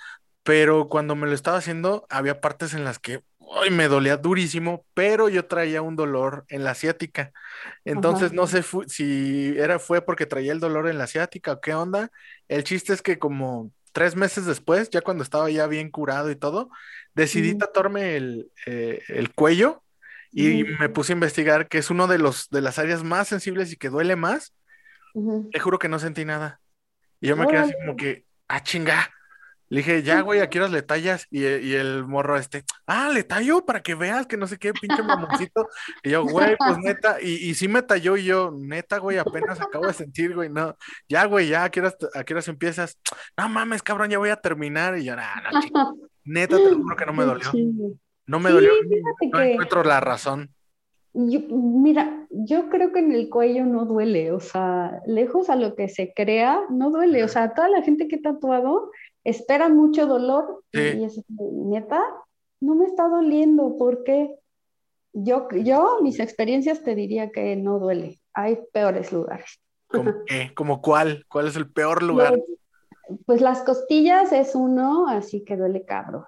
pero cuando me lo estaba haciendo, había partes en las que hoy me dolía durísimo, pero yo traía un dolor en la asiática. Entonces, no sé si era fue porque traía el dolor en la asiática o qué onda. El chiste es que como tres meses después, ya cuando estaba ya bien curado y todo, decidí tatuarme el, eh, el cuello y me puse a investigar que es uno de los de las áreas más sensibles y que duele más. Te juro que no sentí nada. Y yo me quedé así como que, ah, chinga, le dije, ya, güey, ¿a qué horas le tallas? Y, el morro este, ah, le tallo para que veas que no sé qué, pinche mamoncito. Y yo, güey, pues neta, y, y sí me talló y yo, neta, güey, apenas acabo de sentir, güey, no, ya, güey, ya, ¿a qué horas, a qué horas empiezas? No mames, cabrón, ya voy a terminar. Y yo, nah, no, chico. neta, te juro que no me dolió. No me dolió, no encuentro la razón. mira, yo creo que en el cuello no duele, o sea, lejos a lo que se crea, no duele, o sea, toda la gente que he tatuado espera mucho dolor y es neta, no me está doliendo, porque yo, yo, mis experiencias te diría que no duele, hay peores lugares. ¿Cómo cuál? ¿Cuál es el peor lugar? Pues, las costillas es uno, así que duele cabro.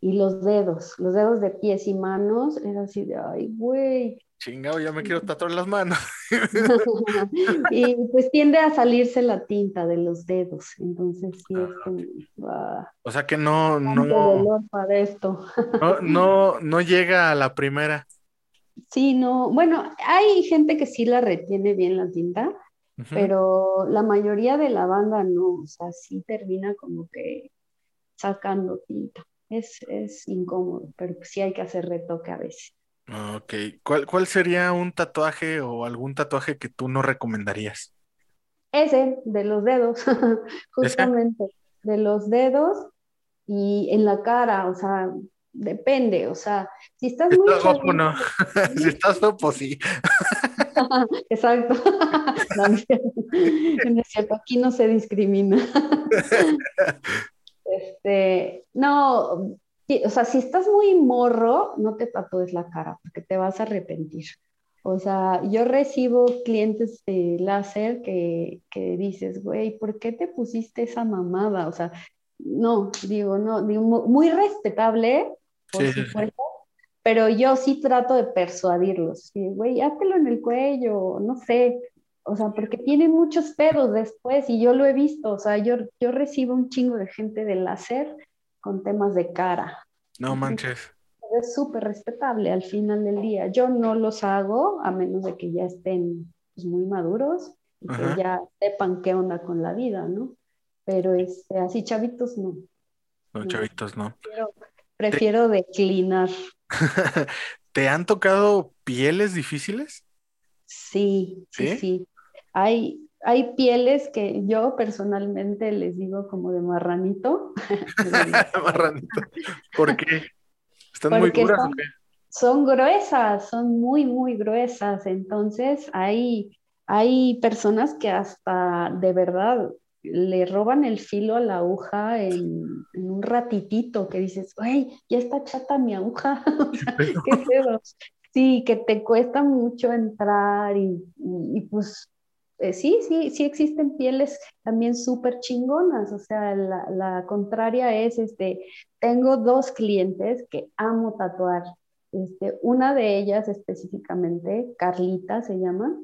Y los dedos, los dedos de pies y manos, es así de, ay, güey, Chingado, ya me quiero tatuar las manos. y pues tiende a salirse la tinta de los dedos, entonces sí es ah, como... o sea que no, no, para esto. no, no, llega a la primera. Sí, no, bueno, hay gente que sí la retiene bien la tinta, pero la mayoría de la banda no, o sea, sí termina como que sacando tinta. Es, es incómodo, pero sí hay que hacer retoque a veces. Ok, ¿Cuál, ¿cuál sería un tatuaje o algún tatuaje que tú no recomendarías? Ese, de los dedos, justamente, de los dedos y en la cara, o sea, depende, o sea, si estás muy... Guapo, no. si estás guapo, sí. Exacto. no, es cierto, aquí no se discrimina. este, no, o sea, si estás muy morro, no te tatúes la cara porque te vas a arrepentir. O sea, yo recibo clientes de láser que, que dices, güey, ¿por qué te pusiste esa mamada? O sea, no, digo, no, digo, muy respetable, por supuesto, pero yo sí trato de persuadirlos. Güey, háztelo en el cuello, no sé. O sea, porque tiene muchos pedos después y yo lo he visto. O sea, yo, yo recibo un chingo de gente de láser con temas de cara. No manches. Es súper respetable al final del día. Yo no los hago a menos de que ya estén pues, muy maduros y que ya sepan qué onda con la vida, ¿no? Pero este, así chavitos no. No, chavitos no. Prefiero, declinar. ¿Te han tocado pieles difíciles? Sí, sí, sí. Hay, hay pieles que yo personalmente les digo como de marranito. marranito. ¿Por qué? ¿Están muy duras son, gruesas, son muy, muy gruesas. Entonces hay, hay personas que hasta de verdad le roban el filo a la aguja en, un ratitito que dices, ¡ay, ya está chata mi aguja! ¿Qué pedo? Sí, que te cuesta mucho entrar y, y pues eh, sí, sí, sí existen pieles también súper chingonas, o sea, la, la, contraria es, este, tengo dos clientes que amo tatuar, este, una de ellas específicamente, Carlita se llama,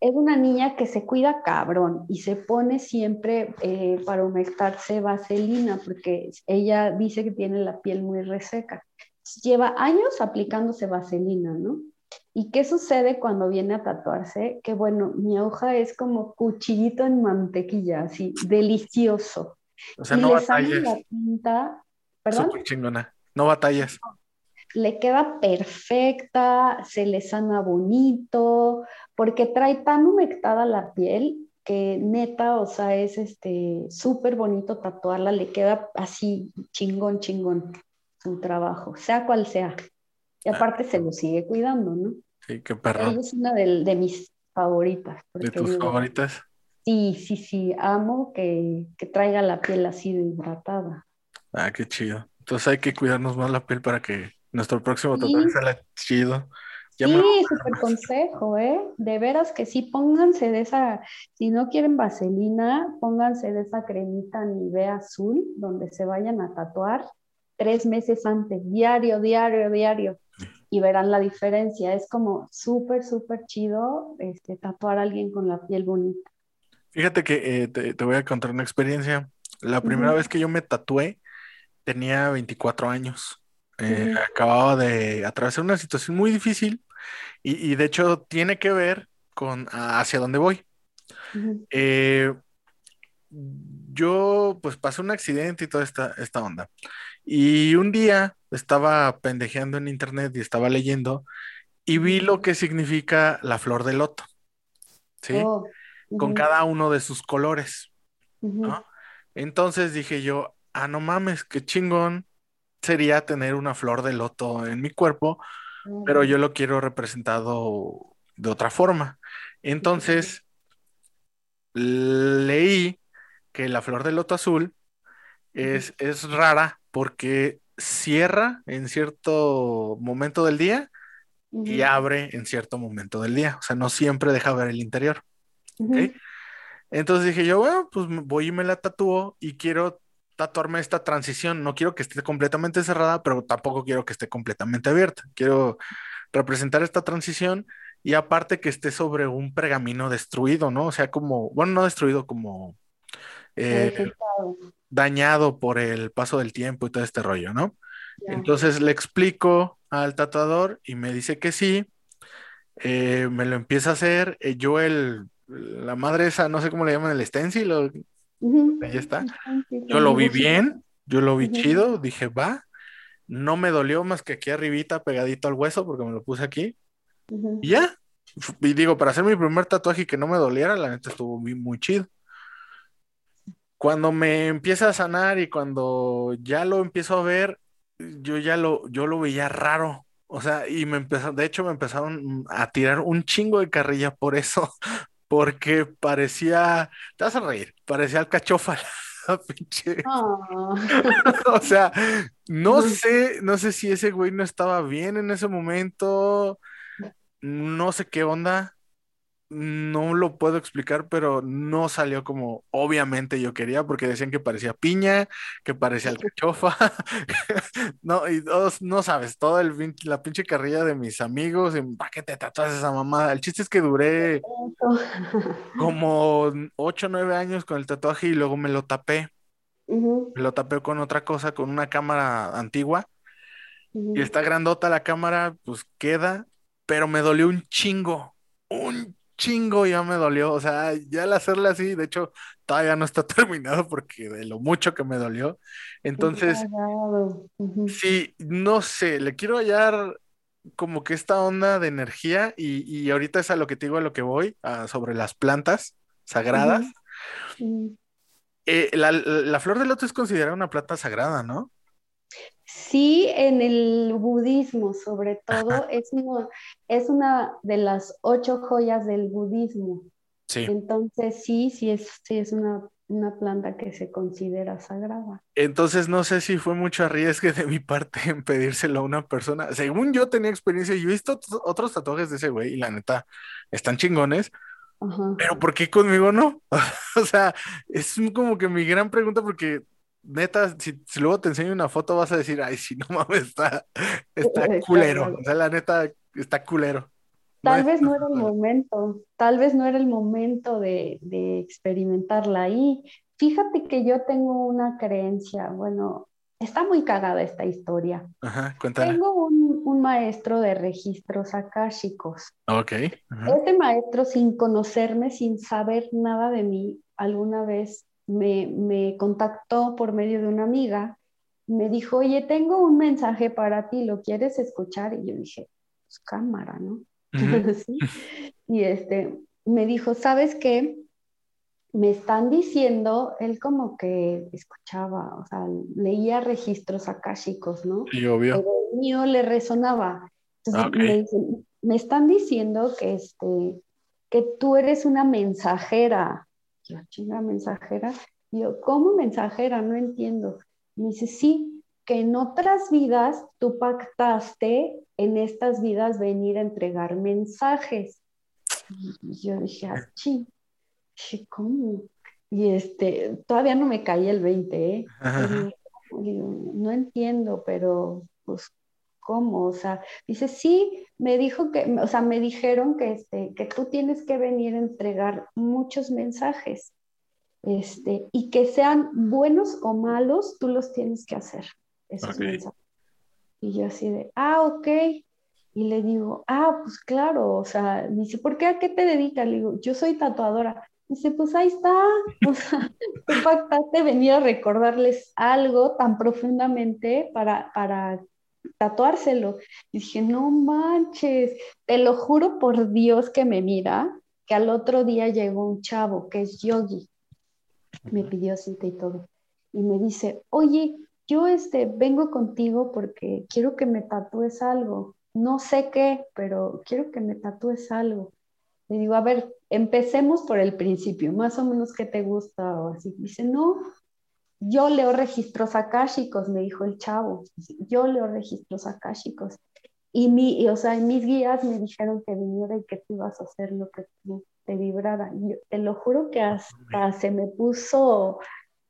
es una niña que se cuida cabrón y se pone siempre eh, para humectarse vaselina porque ella dice que tiene la piel muy reseca. Lleva años aplicándose vaselina, ¿no? ¿Y qué sucede cuando viene a tatuarse? Que bueno, mi hoja es como cuchillito en mantequilla, así, delicioso. O sea, no batallas. La tinta, ¿Perdón? chingona. No batallas. Le queda perfecta, se le sana bonito, porque trae tan humectada la piel que neta, o sea, es este súper bonito tatuarla, le queda así chingón, chingón su trabajo, sea cual sea. Y ah. aparte se lo sigue cuidando, ¿no? Sí, qué perro. es una de, mis favoritas. ¿De tus favoritas? Sí, sí, sí, amo que, traiga la piel así de hidratada. Ah, qué chido. Entonces hay que cuidarnos más la piel para que nuestro próximo tatuaje sea chido. sí, súper consejo, ¿eh? De veras que sí, pónganse de esa, si no quieren vaselina, pónganse de esa cremita Nivea azul, donde se vayan a tatuar tres meses antes, diario, diario, diario y verán la diferencia. Es como súper, súper chido este, tatuar a alguien con la piel bonita. Fíjate que eh, te, voy a contar una experiencia. La primera vez que yo me tatué tenía 24 años. Eh, acababa de atravesar una situación muy difícil y, de hecho tiene que ver con hacia dónde voy. Eh, yo pues pasé un accidente y toda esta, esta onda. Y un día estaba pendejeando en internet y estaba leyendo y vi lo que significa la flor de loto, ¿sí? Oh, Con cada uno de sus colores, ¿no? Entonces dije yo, ah, no mames, qué chingón sería tener una flor de loto en mi cuerpo, pero yo lo quiero representado de otra forma. Entonces, leí que la flor de loto azul es, es rara porque cierra en cierto momento del día y abre en cierto momento del día. O sea, no siempre deja ver el interior. Entonces dije yo, bueno, pues voy y me la tatúo y quiero tatuarme esta transición. No quiero que esté completamente cerrada, pero tampoco quiero que esté completamente abierta. Quiero representar esta transición y aparte que esté sobre un pergamino destruido, ¿no? O sea, como, bueno, no destruido, como eh, dañado por el paso del tiempo y todo este rollo, ¿no? Entonces le explico al tatuador y me dice que sí, eh, me lo empieza a hacer, eh, yo el, la madre esa, no sé cómo le llaman, el stencil, ahí está, yo lo vi bien, yo lo vi chido, dije, va, no me dolió más que aquí arribita, pegadito al hueso, porque me lo puse aquí, y ya, y digo, para hacer mi primer tatuaje y que no me doliera, la neta estuvo muy, muy chido cuando me empieza a sanar y cuando ya lo empiezo a ver, yo ya lo, yo lo veía raro. O sea, y me empezaron, de hecho me empezaron a tirar un chingo de carrilla por eso, porque parecía, te vas a reír, parecía alcachofa. Pinche. Ah. o sea, no sé, no sé si ese güey no estaba bien en ese momento, no sé qué onda, no lo puedo explicar, pero no salió como obviamente yo quería, porque decían que parecía piña, que parecía alcachofa. no, y no sabes, todo el la pinche carrilla de mis amigos, ¿para qué te tatuas esa mamada? El chiste es que duré como 8 o 9 años con el tatuaje y luego me lo tapé. Me lo tapé con otra cosa, con una cámara antigua. Y está grandota la cámara, pues queda, pero me dolió un chingo, un chingo ya me dolió. O sea, ya al hacerle así, de hecho, todavía no está terminado porque de lo mucho que me dolió. Entonces, sí, no sé, le quiero hallar como que esta onda de energía y, ahorita es a lo que te digo, a lo que voy, sobre las plantas sagradas. Eh, la, la, flor de loto es considerada una planta sagrada, ¿no? Sí, en el budismo sobre todo, es, es una de las ocho joyas del budismo. Sí. Entonces sí, sí es, sí es una, planta que se considera sagrada. Entonces no sé si fue mucho arriesgue de mi parte en pedírselo a una persona. Según yo tenía experiencia, yo he visto otros tatuajes de ese güey y la neta están chingones, Ajá. pero ¿por qué conmigo no? O sea, es como que mi gran pregunta porque neta, si, si luego te enseño una foto vas a decir, ay, sí, no mames, está, está culero. O sea, la neta, está culero. Tal No vez no era el momento, tal vez no era el momento de, de experimentarla ahí. Fíjate que yo tengo una creencia, bueno, está muy cagada esta historia. Ajá. Tengo un, un maestro de registros akáshicos. Ok. ajá. Este maestro, sin conocerme, sin saber nada de mí, alguna vez me, me contactó por medio de una amiga, me dijo, oye, tengo un mensaje para ti, ¿lo quieres escuchar? Y yo dije, pues cámara, ¿no? Sí. Y este, me dijo, ¿sabes qué? Me están diciendo, él como que escuchaba, o sea, leía registros akáshicos, ¿no? Sí, obvio. pero el mío le resonaba. Entonces me dicen, me están diciendo que, este, que tú eres una mensajera. Yo, chinga, mensajera. Y yo, ¿cómo mensajera? No entiendo. Me dice, sí, que en otras vidas tú pactaste en estas vidas venir a entregar mensajes. Y yo dije, ah, sí. ¿cómo? Y este, todavía no me caía el 20, ¿eh? Digo, no entiendo, pero pues, ¿cómo? O sea, dice, sí, me dijo que, o sea, me dijeron que, este, que tú tienes que venir a entregar muchos mensajes, este, y que sean buenos o malos, tú los tienes que hacer, esos Ok. mensajes. Y yo así de, ah, ok. Y le digo, ah, pues claro, o sea, dice, ¿por qué a qué te dedicas? Le digo, yo soy tatuadora. Dice, pues ahí está, o sea, tú pactaste venir a recordarles algo tan profundamente para, para tatuárselo. Y dije, no manches, te lo juro por Dios que me mira, que al otro día llegó un chavo que es yogi, me pidió cita y todo, y me dice, oye, yo este, vengo contigo porque quiero que me tatúes algo. No sé qué, pero quiero que me tatúes algo. Le digo, a ver, empecemos por el principio, más o menos qué te gusta o así. Dice, no, yo leo registros akáshicos, me dijo el chavo. Yo leo registros akáshicos. Y, mi, y, o sea, mis guías me dijeron que viniera y que tú ibas a hacer lo que tú te vibrara. Yo te lo juro que hasta se me puso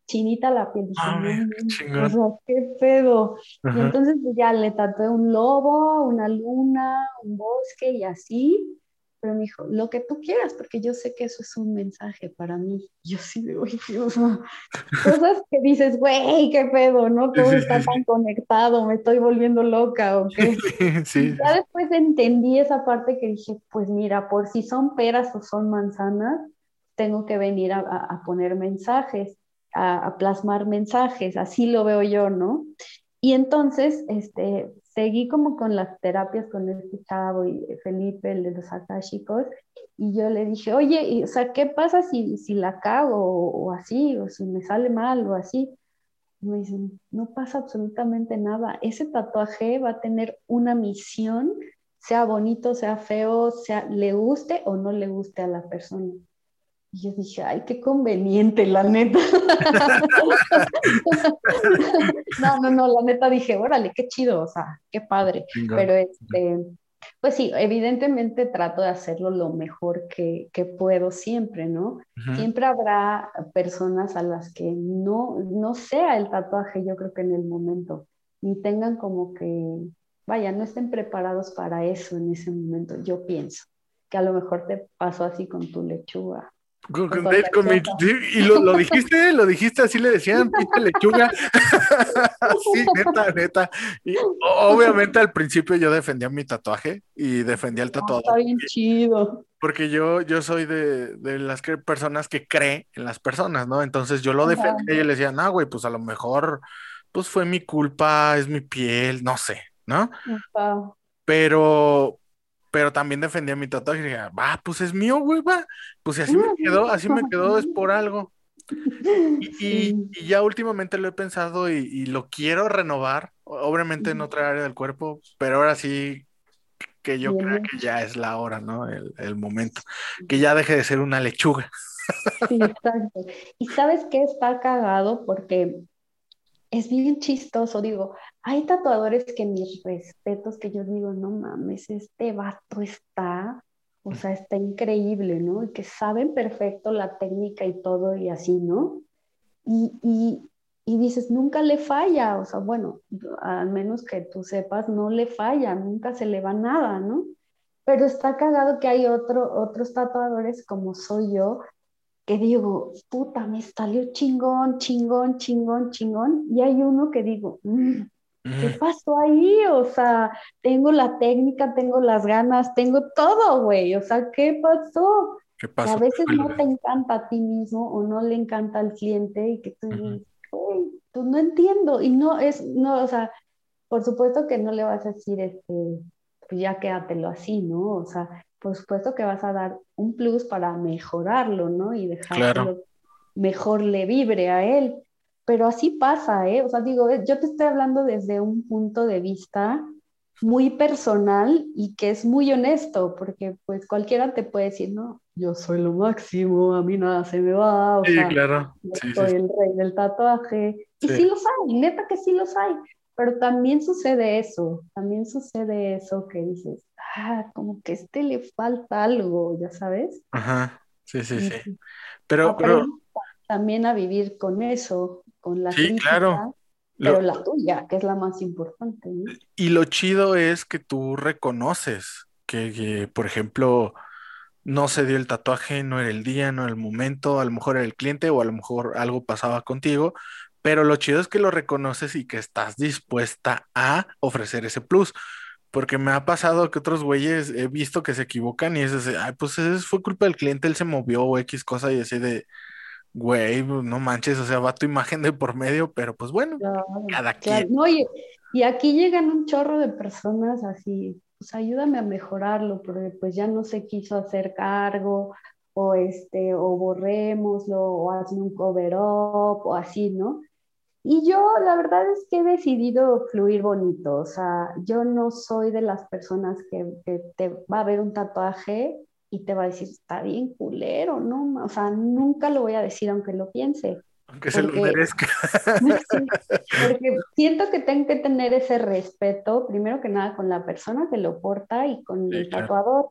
chinita la piel. Dije, qué o sea, qué pedo. Y entonces pues, ya le tatué un lobo, una luna, un bosque y así. Pero me dijo, lo que tú quieras, porque yo sé que eso es un mensaje para mí. Yo sí oye, Dios, no". cosas que dices, güey, qué pedo, ¿no? Todo sí, está sí, tan conectado, me estoy volviendo loca, ¿o qué? Sí, sí. Ya después entendí esa parte que dije, pues mira, por si son peras o son manzanas, tengo que venir a, a- a poner mensajes, a, a plasmar mensajes, así lo veo yo, ¿no? Y entonces, este, seguí como con las terapias con este chavo y Felipe, el de los akáshicos, y yo le dije, oye, y, o sea, ¿qué pasa si, si la cago o, así, o si me sale mal o así? Me dicen, no pasa absolutamente nada. Ese tatuaje va a tener una misión, sea bonito, sea feo, sea le guste o no le guste a la persona. Y yo dije, ay, qué conveniente, la neta. no, no, no, la neta dije, órale, qué chido, o sea, qué padre. Pero este, pues sí, evidentemente trato de hacerlo lo mejor que, que puedo siempre, ¿no? Siempre habrá personas a las que no, no sea el tatuaje, yo creo que en el momento, ni tengan como que, vaya, no estén preparados para eso en ese momento, yo pienso, que a lo mejor te pasó así con tu lechuga. Con, con- con de- con mi- lechuga. sí, y lo, lo dijiste, lo dijiste, así le decían, pinche lechuga. sí, neta, neta. Y obviamente al principio yo defendía mi tatuaje y defendía el Ah, tatuador. está bien chido. Porque yo, yo soy de, de las que- personas que cree en las personas, ¿no? Entonces yo lo Ajá. defendía y yo le decía, no, güey, pues a lo mejor, pues fue mi culpa, es mi piel, no sé, ¿no? Ajá. Pero, pero también defendía mi tatuaje y decía, va, pues es mío, güey, va. Pues así me quedó, así me quedó, es por algo. Y, y- Sí. y ya últimamente lo he pensado y, y lo quiero renovar, obviamente en otra área del cuerpo, pero ahora sí que yo Bien creo que ya es la hora, ¿no? El, el momento. Que ya deje de ser una lechuga. Sí, exacto. Y sabes qué está cagado porque es bien chistoso, digo, hay tatuadores que mis respetos, que yo digo, no mames, este vato está, o sea, está increíble, ¿no? Y que saben perfecto la técnica y todo y así, ¿no? Y, y, y dices, nunca le falla, o sea, bueno, al menos que tú sepas, no le falla, nunca se le va nada, ¿no? Pero está cagado que hay otro, otros tatuadores como soy yo, que digo, puta, me salió chingón, chingón, chingón, chingón, y hay uno que digo, mm, ¿qué pasó ahí? O sea, tengo la técnica, tengo las ganas, tengo todo, güey, o sea, ¿qué pasó? ¿Qué Que a veces no te encanta a ti mismo o no le encanta al cliente y que tú dices, "Güey, pues no entiendo, y no es, no, o sea, por supuesto que no le vas a decir, este, pues ya quédatelo así, ¿no? O sea, por supuesto que vas a dar un plus para mejorarlo, ¿no? Y dejar que Claro. mejor le vibre a él. Pero así pasa, ¿eh? O sea, digo, yo te estoy hablando desde un punto de vista muy personal y que es muy honesto, porque pues cualquiera te puede decir, no, yo soy lo máximo, a mí nada se me va, o Sí, sea, claro. yo Sí, soy sí. el rey del tatuaje. Y Sí. sí los hay, neta que sí los hay. Pero también sucede eso, también sucede eso que dices, ah, como que a este le falta algo, ya sabes. Ajá. Sí, sí, sí. Pero, pero, también a vivir con eso, con la Sí, crítica, claro. pero lo- la tuya, que es la más importante, ¿no? y lo chido es que tú reconoces que, que, por ejemplo, no se dio el tatuaje, no era el día, no era el momento, a lo mejor era el cliente o a lo mejor algo pasaba contigo, pero lo chido es que lo reconoces y que estás dispuesta a ofrecer ese plus. Porque me ha pasado que otros güeyes he visto que se equivocan y es así, ay, pues eso fue culpa del cliente, él se movió o X cosa y así de, güey, pues, no manches, o sea, va tu imagen de por medio, pero pues bueno, Claro, cada claro. quien. No, y, y aquí llegan un chorro de personas así, pues ayúdame a mejorarlo, porque pues ya no se quiso hacer cargo, o este, o borrémoslo, o hazme un cover up, o así, ¿no? Y yo la verdad es que he decidido fluir bonito, o sea, yo no soy de las personas que, que te va a ver un tatuaje y te va a decir, está bien culero, ¿no? O sea, nunca lo voy a decir aunque lo piense. Aunque se lo Porque- merezca. Sí, porque siento que tengo que tener ese respeto, primero que nada, con la persona que lo porta y con Sí, el claro. tatuador,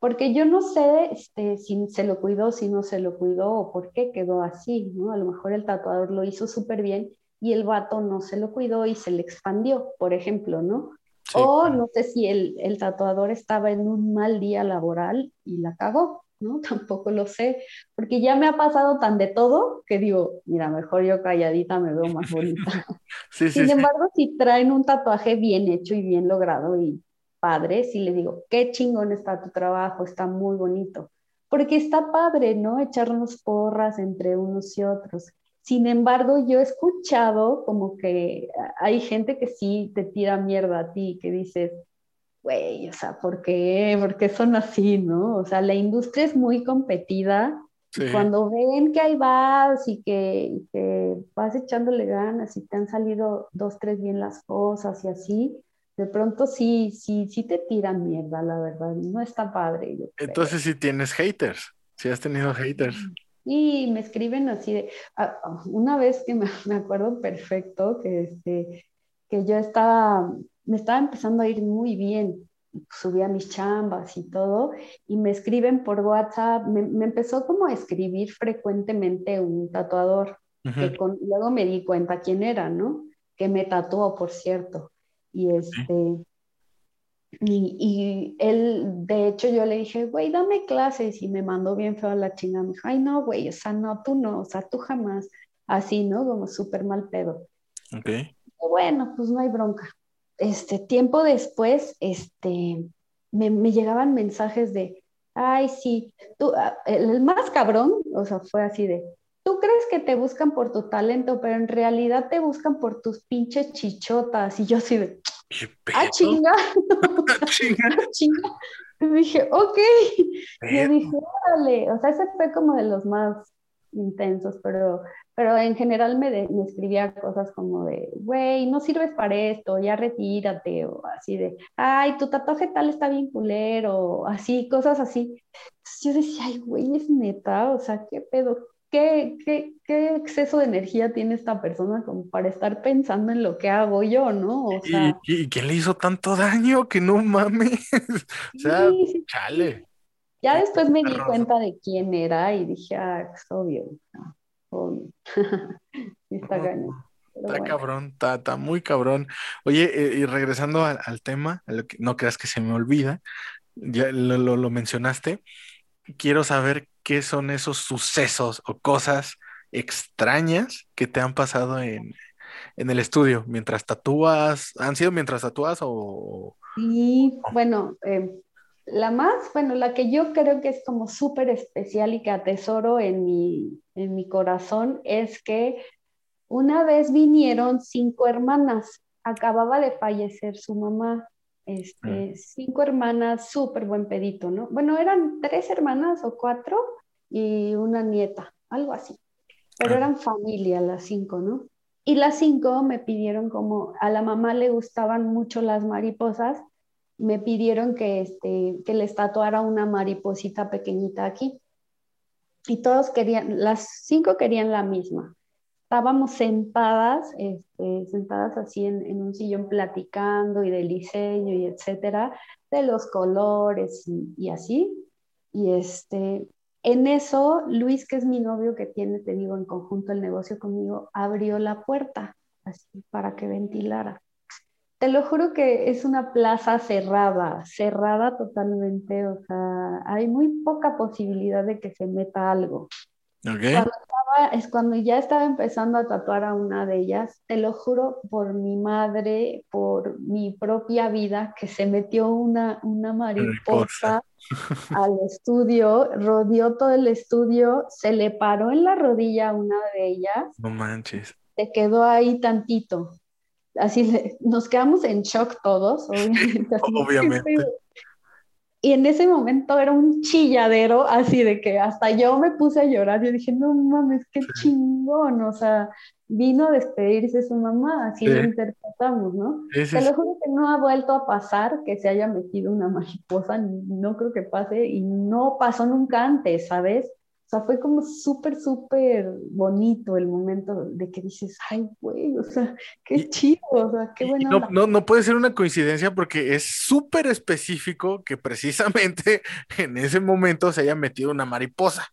porque yo no sé este, si se lo cuidó, si no se lo cuidó o por qué quedó así, ¿no? A lo mejor el tatuador lo hizo súper bien y el vato no se lo cuidó y se le expandió, por ejemplo, ¿no? Sí, O no sé si el, el tatuador estaba en un mal día laboral y la cagó, ¿no? Tampoco lo sé, porque ya me ha pasado tan de todo que digo, mira, mejor yo calladita me veo más bonita. Sí, Sin sí. embargo, si traen un tatuaje bien hecho y bien logrado y padre, sí le digo, qué chingón está tu trabajo, está muy bonito. Porque está padre, ¿no? Echarnos porras entre unos y otros. Sin embargo, yo he escuchado como que hay gente que sí te tira mierda a ti, que dices, güey, o sea, ¿por qué? ¿Por qué son así, no? O sea, la industria es muy competida Sí. y cuando ven que ahí vas y que, y que vas echándole ganas y te han salido dos, tres bien las cosas y así, de pronto sí, sí, sí te tiran mierda, la verdad. No está padre. Entonces sí tienes haters. Sí has tenido haters. Y me escriben así de, ah, ah, una vez que me, me acuerdo perfecto que, este, que yo estaba, me estaba empezando a ir muy bien, subía mis chambas y todo, y me escriben por WhatsApp, me, me empezó como a escribir frecuentemente un tatuador, Ujú. que con- luego me di cuenta quién era, ¿no? Que me tatuó, por cierto. Y este, y, y él, de hecho, yo le dije, güey, dame clases y me mandó bien feo a la chinga. Me dijo, ay, no, güey, o sea, no, tú no, o sea, tú jamás. Así, ¿no? Como súper mal pedo. Ok. Y bueno, pues no hay bronca. Este, tiempo después, este, me, me llegaban mensajes de, ay, sí, tú, ah, el, más cabrón, o sea, fue así de, tú crees que te buscan por tu talento, pero en realidad te buscan por tus pinches chichotas. Y yo así de, ¿Qué ah, pedo? chinga, Chinga. chinga. Dije, ok. Yo dije, órale, o sea, ese fue como de los más intensos, pero, pero en general me, de- me escribía cosas como de, güey, no sirves para esto, ya retírate, o así de, ay, tu tatuaje tal está bien culero, o así, cosas así. Entonces yo decía, ay, güey, es neta, o sea, qué pedo, qué, qué, qué exceso de energía tiene esta persona como para estar pensando en lo que hago yo, ¿no? O ¿Y, sea, y quién le hizo tanto daño que no mames? O sea, sí, sí, chale. Ya después me di cuenta de quién era y dije, ah, es obvio, obvio. está Está cabrón, está, muy cabrón. Oye, eh, y regresando al, tema, no creas que se me olvida, ya lo, lo, mencionaste, quiero saber qué son esos sucesos o cosas extrañas que te han pasado en, en el estudio mientras tatúas. ¿Han sido mientras tatúas o...? Sí, bueno, eh, la más, bueno, la que yo creo que es como súper especial y que atesoro en mi, en mi corazón es que una vez vinieron cinco hermanas, acababa de fallecer su mamá, este, cinco hermanas, súper buen pedito, ¿no? Bueno, eran tres hermanas o cuatro y una nieta, algo así, pero eran familia las cinco, ¿no? Y las cinco me pidieron como, a la mamá le gustaban mucho las mariposas, me pidieron que, este, que les tatuara una mariposita pequeñita aquí. Y todos querían, las cinco querían la misma estábamos sentadas, este, sentadas así en, un sillón platicando y del diseño y etcétera, de los colores y, así. Y este, en eso, Luis, que es mi novio que tiene, te digo, en conjunto el negocio conmigo, abrió la puerta así para que ventilara. Te lo juro que es una plaza cerrada, cerrada totalmente, o sea, hay muy poca posibilidad de que se meta algo. Okay es cuando ya estaba empezando a tatuar a una de ellas, te lo juro por mi madre, por mi propia vida, que se metió una, una mariposa al estudio, rodeó todo el estudio, se le paró en la rodilla a una de ellas. No manches. Se quedó ahí tantito. Así nos quedamos en shock todos, obviamente. obviamente. Y en ese momento era un chilladero, así de que hasta yo me puse a llorar. Yo dije, no mames, qué chingón. O sea, vino a despedirse su mamá, así lo interpretamos, ¿no? Te lo juro que no ha vuelto a pasar que se haya metido una mariposa, no creo que pase y no pasó nunca antes, ¿sabes? O sea, fue como súper, súper bonito el momento de que dices, ay, güey, o sea, qué chido, o sea, qué buena. No, no, no, puede ser una coincidencia porque es súper específico que precisamente en ese momento se haya metido una mariposa.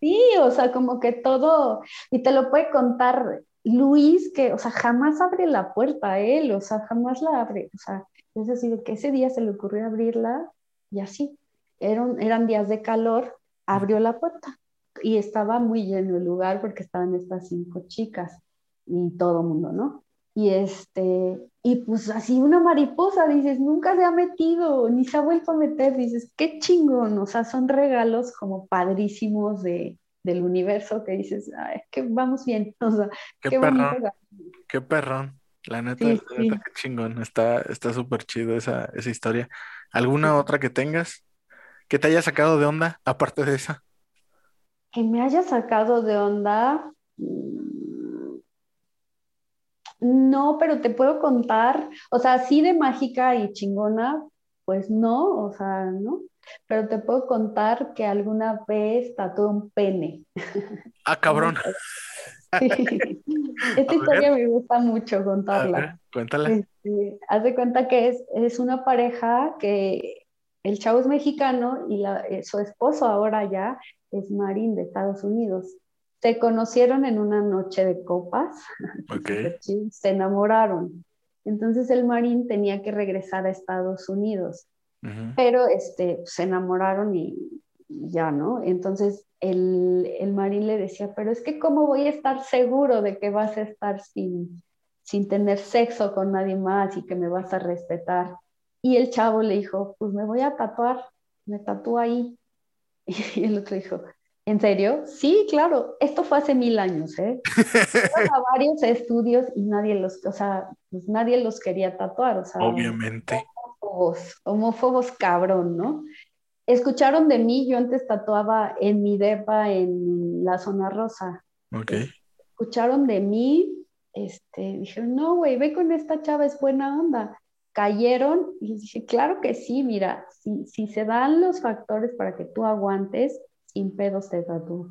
Sí, o sea, como que todo, y te lo puede contar Luis, que, o sea, jamás abre la puerta a él, o sea, jamás la abre, o sea, es decir, que ese día se le ocurrió abrirla y así, eran, eran días de calor, abrió la puerta y estaba muy lleno el lugar porque estaban estas cinco chicas y todo el mundo, ¿no? Y este, y pues así una mariposa, dices, nunca se ha metido, ni se ha vuelto a meter, dices, qué chingón, o sea, son regalos como padrísimos de, del universo que dices, Ay, que vamos bien, o sea, qué, qué perrón, qué perrón, la neta, la neta qué chingón, está súper chido esa, esa historia. ¿Alguna otra que tengas que te haya sacado de onda, aparte de esa? Que me haya sacado de onda. No, pero te puedo contar, o sea, sí de mágica y chingona, pues no, o sea, ¿no? Pero te puedo contar que alguna vez tatué un pene. Ah, cabrón. Esta historia me gusta mucho contarla. cuéntala. Este, haz de cuenta que es, es una pareja que el chavo es mexicano y la, eh, su esposo ahora ya es Marín de Estados Unidos. Se conocieron en una noche de copas, se enamoraron. Entonces el Marín tenía que regresar a Estados Unidos, pero este, se enamoraron y, ya, ¿no? Entonces el, el, Marín le decía, pero es que ¿cómo voy a estar seguro de que vas a estar sin, sin tener sexo con nadie más y que me vas a respetar? Y el chavo le dijo, pues me voy a tatuar, me tatúo ahí. Y el otro dijo, ¿en serio? Sí, claro, esto fue hace mil años, ¿eh? a varios estudios y nadie los, o sea, pues nadie los quería tatuar, o sea. Obviamente. Homófobos, homófobos cabrón, ¿no? Escucharon de mí, yo antes tatuaba en mi depa en la zona rosa. Ok. Escucharon de mí, este, dijeron, no, güey, ve con esta chava, es buena onda cayeron y dije, claro que sí, mira, si, si se dan los factores para que tú aguantes, sin pedos te tatúo.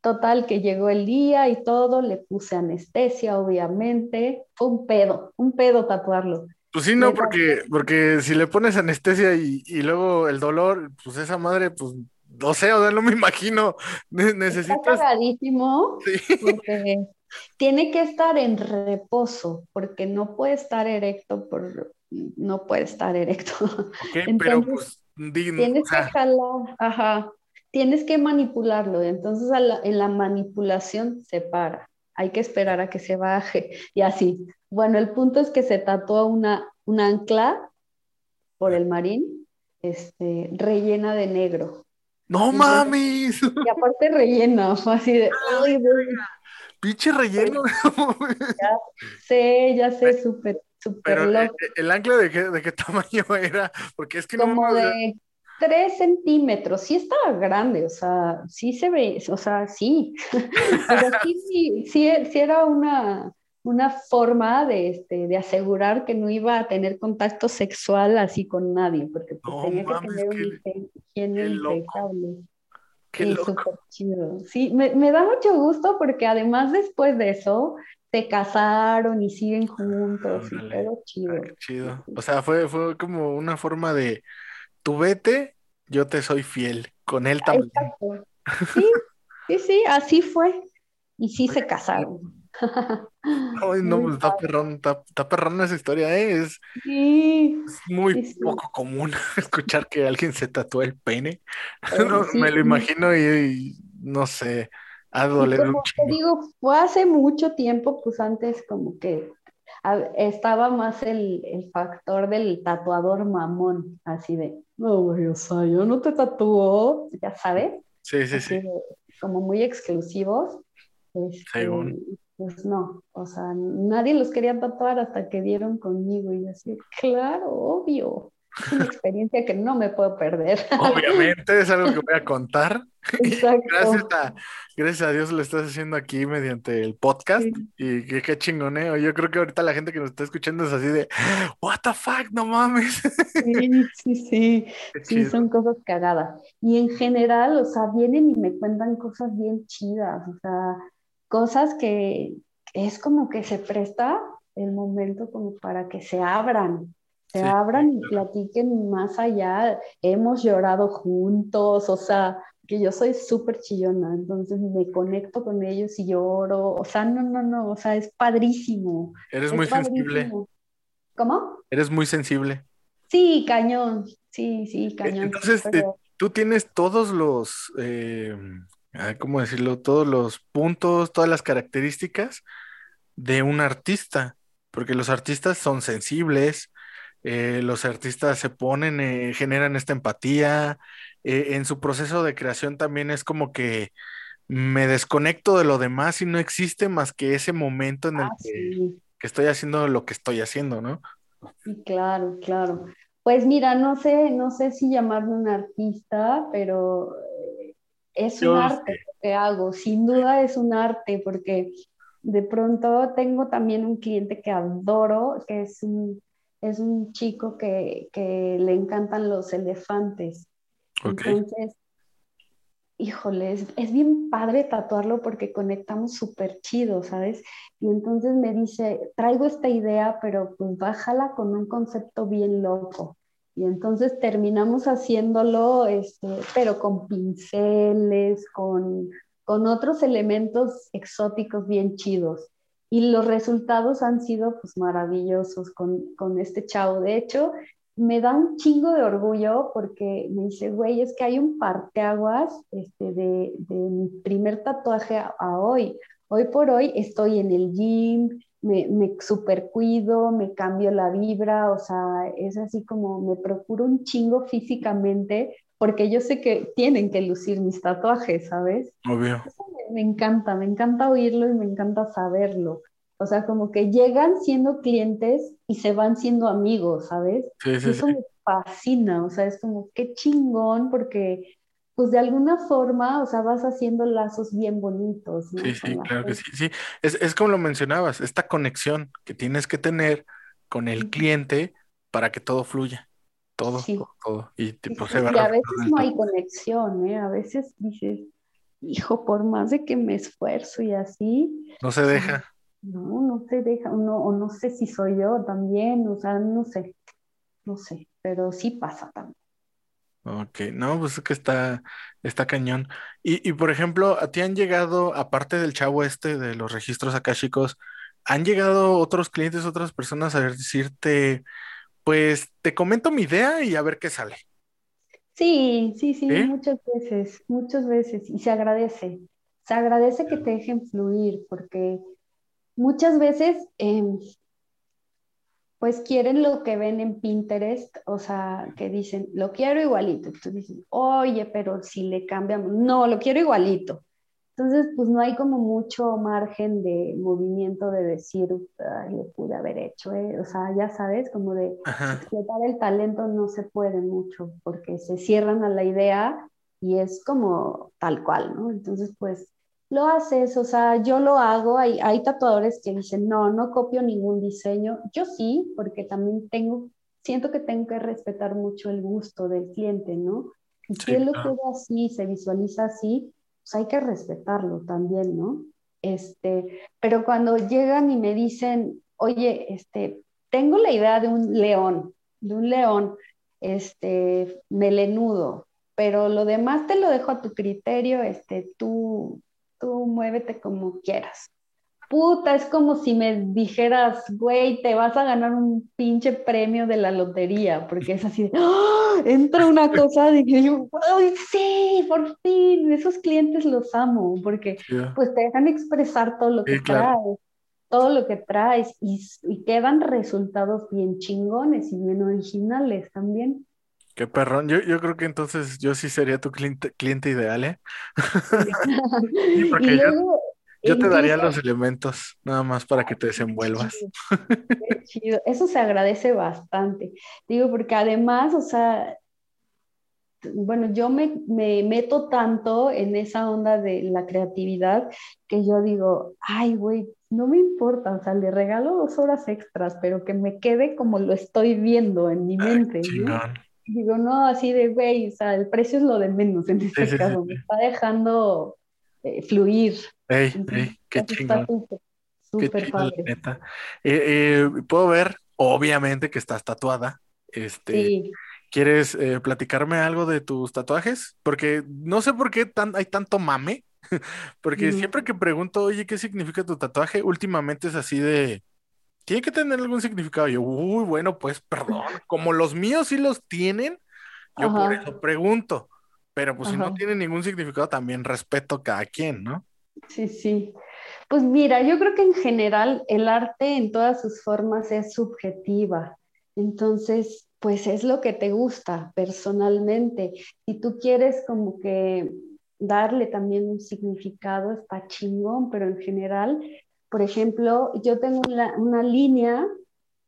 Total, que llegó el día y todo, le puse anestesia, obviamente, fue un pedo, un pedo tatuarlo. Pues sí, no, porque, porque si le pones anestesia y, y, luego el dolor, pues esa madre, pues no sé, o sea, no me imagino. Necesitas. Está cagadísimo porque tiene que estar en reposo, porque no puede estar erecto por no puede estar erecto. pero pues tienes que jalar, ajá, tienes que manipularlo. Entonces en la manipulación se para. Hay que esperar a que se baje y así. Bueno, el punto es que se tatuó una, un ancla por el marín, este, rellena de negro. ¡No mames! Y aparte rellena, fue así de. ¡Ay, Pinche relleno. ya sé, ya sé, súper, Pero. ¿el, el ancla de qué, de qué tamaño era? Porque es que no Como me- de tres centímetros, sí estaba grande, o sea, sí se ve, o sea, sí. Pero sí, sí, sí, sí era una, una forma de, este, de asegurar que no iba a tener contacto sexual así con nadie, porque pues, No tenía mames, que tener qué- una higiene- impecable. Qué Sí, loco. súper chido. Sí, me, me da mucho gusto porque además después de eso se casaron y siguen juntos y todo chido. Ah, chido. O sea, fue, fue como una forma de tú vete, yo te soy fiel. Con él también. Exacto. Sí, sí, sí, así fue. Y sí se casaron. Ay, no, pues está perrón, está, está perrona esa historia, ¿eh? Es, Sí, es muy Sí, sí. poco común escuchar que alguien se tatúe el pene. eh, No, me lo imagino y, y no sé, un como te digo, fue hace mucho tiempo, pues antes como que estaba más el, el factor del tatuador mamón, así de, no, güey, o sea, yo no te tatúo, ya sabes, Sí, sí, así sí. de- como muy exclusivos. Este, Según. pues no, o sea, nadie los quería tatuar hasta que dieron conmigo y yo así, claro, obvio, es una experiencia que no me puedo perder. Obviamente es algo que voy a contar. Exacto. Gracias a, gracias a Dios lo estás haciendo aquí mediante el podcast. Sí. Y qué, qué chingoneo. Yo creo que ahorita la gente que nos está escuchando es así de, What the fuck, no mames. Sí, sí, sí. Sí, son cosas cagadas. Y en general, o sea, vienen y me cuentan cosas bien chidas, o sea, cosas que es como que se presta el momento como para que se abran, se Sí, abran y claro. platiquen más allá. Hemos llorado juntos, o sea, que yo soy súper chillona, entonces me conecto con ellos y lloro, o sea, no, no, no, o sea, es padrísimo, Eres es muy sensible. ¿Cómo? Eres muy sensible. Sí, cañón, sí, sí, cañón. Entonces, pero- Tú tienes todos los, eh, ¿cómo decirlo? Todos los puntos, todas las características de un artista, porque los artistas son sensibles, eh, los artistas se ponen, eh, generan esta empatía, eh, en su proceso de creación también es como que me desconecto de lo demás y no existe más que ese momento en el Ah, que, sí, que estoy haciendo lo que estoy haciendo, ¿no? sí, claro, claro. Pues mira, no sé, no sé si llamarme un artista, pero es un arte lo que hago, sin duda es un arte, porque de pronto tengo también un cliente que adoro, que es un, es un chico que, que le encantan los elefantes. Ok. Entonces, híjole, es, es bien padre tatuarlo porque conectamos súper chido, ¿sabes? Y entonces me dice, traigo esta idea, pero pues bájala con un concepto bien loco. Y entonces terminamos haciéndolo, este, pero con pinceles, con, con otros elementos exóticos bien chidos. Y los resultados han sido pues maravillosos con, con este chavo. De hecho, me da un chingo de orgullo porque me dice, güey, es que hay un parteaguas este, de, de mi primer tatuaje a, hoy. Hoy por hoy estoy en el gym, me, me super cuido, me cambio la vibra, o sea, es así como me procuro un chingo físicamente porque yo sé que tienen que lucir mis tatuajes, ¿sabes? Obvio. Eso me, me encanta, me encanta oírlo y me encanta saberlo. O sea, como que llegan siendo clientes y se van siendo amigos, ¿sabes? Sí, sí, eso sí. me fascina, o sea, es como qué chingón porque pues de alguna forma, o sea, vas haciendo lazos bien bonitos, ¿no? Sí, sí, la claro que sí, sí. Es, es como lo mencionabas, esta conexión que tienes que tener con el cliente para que todo fluya, todo, Sí. todo, todo. Y tipo sí, se va y a veces no hay conexión, ¿eh? A veces dices, hijo, por más de que me esfuerzo y así, No se deja. no, no se deja, o no, o no sé si soy yo también, o sea, no sé, no sé, pero sí pasa también. Ok, no, pues es que está, está cañón. Y, y por ejemplo, ¿a ti han llegado, aparte del chavo este de los registros akáshicos, han llegado otros clientes, otras personas a decirte, pues te comento mi idea y a ver qué sale? Sí, sí, sí, muchas veces, muchas veces. Y se agradece. Se agradece que te dejen fluir, porque muchas veces em, pues quieren lo que ven en Pinterest, o sea, que dicen, lo quiero igualito. Tú dices, oye, pero si le cambiamos, no, lo quiero igualito. Entonces, pues no hay como mucho margen de movimiento de decir, ay, lo pude haber hecho, ¿eh? O sea, ya sabes, como de Ajá, explotar el talento no se puede mucho porque se cierran a la idea y es como tal cual, ¿no? Entonces, pues lo haces, o sea, yo lo hago, hay, hay tatuadores que dicen, no, no copio ningún diseño, yo sí, porque también tengo, siento que tengo que respetar mucho el gusto del cliente, ¿no? Y si sí, él lo quiere claro. así, se visualiza así, pues hay que respetarlo también, ¿no? Este, pero cuando llegan y me dicen, oye, este, tengo la idea de un león, de un león, este, melenudo, pero lo demás te lo dejo a tu criterio, este, tú, tú muévete como quieras. Puta, es como si me dijeras, güey, te vas a ganar un pinche premio de la lotería, porque es así de, ¡ah! entra una cosa de que yo, ¡ay, sí, por fin! Esos clientes los amo, porque pues te dejan expresar todo lo que Sí, claro. traes, todo lo que traes, y, y quedan resultados bien chingones y bien originales también. Qué perrón. Yo, yo creo que entonces yo sí sería tu cliente, cliente ideal, ¿eh? Sí. Y luego, yo te daría los elementos, nada más para que te qué desenvuelvas. chido. Qué chido. Eso se agradece bastante. Digo, porque además, o sea, bueno, yo me, me meto tanto en esa onda de la creatividad que yo digo, ay, güey, no me importa, o sea, le regalo dos horas extras, pero que me quede como lo estoy viendo en mi mente, ¿no? chingón. Digo, no, así de, güey, o sea, el precio es lo de menos en Sí, este sí, sí. caso, me está dejando eh, fluir. Ey, ey, qué chingón. Qué súper chido, la padre. neta. Eh, eh, puedo ver, obviamente, que estás tatuada. Este, Sí. ¿quieres eh, platicarme algo de tus tatuajes? Porque no sé por qué tan, hay tanto mame. Porque Ujú. siempre que pregunto, oye, ¿qué significa tu tatuaje? Últimamente es así de, tiene que tener algún significado. Yo, uy, bueno, pues perdón, como los míos sí los tienen, yo por Ajá, eso pregunto. Pero pues si no ajá. tiene ningún significado, también respeto a cada quien, ¿no? Sí, sí. Pues mira, yo creo que en general el arte en todas sus formas es subjetiva. Entonces, pues es lo que te gusta personalmente. Si tú quieres como que darle también un significado, está chingón, pero en general, por ejemplo, yo tengo una, una línea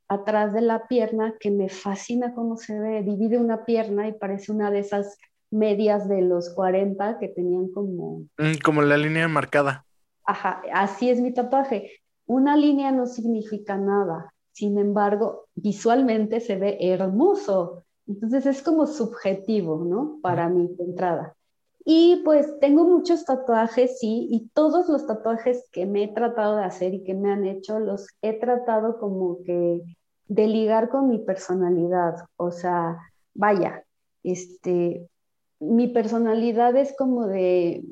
atrás de la pierna que me fascina cómo se ve. Divide una pierna y parece una de esas medias de los 40 que tenían como Mm, como la línea marcada. Ajá, así es mi tatuaje. Una línea no significa nada, sin embargo, visualmente se ve hermoso. Entonces es como subjetivo, ¿no? Para de entrada. Y pues tengo muchos tatuajes, sí, y todos los tatuajes que me he tratado de hacer y que me han hecho, los he tratado como que de ligar con mi personalidad. O sea, vaya, este, mi personalidad es como de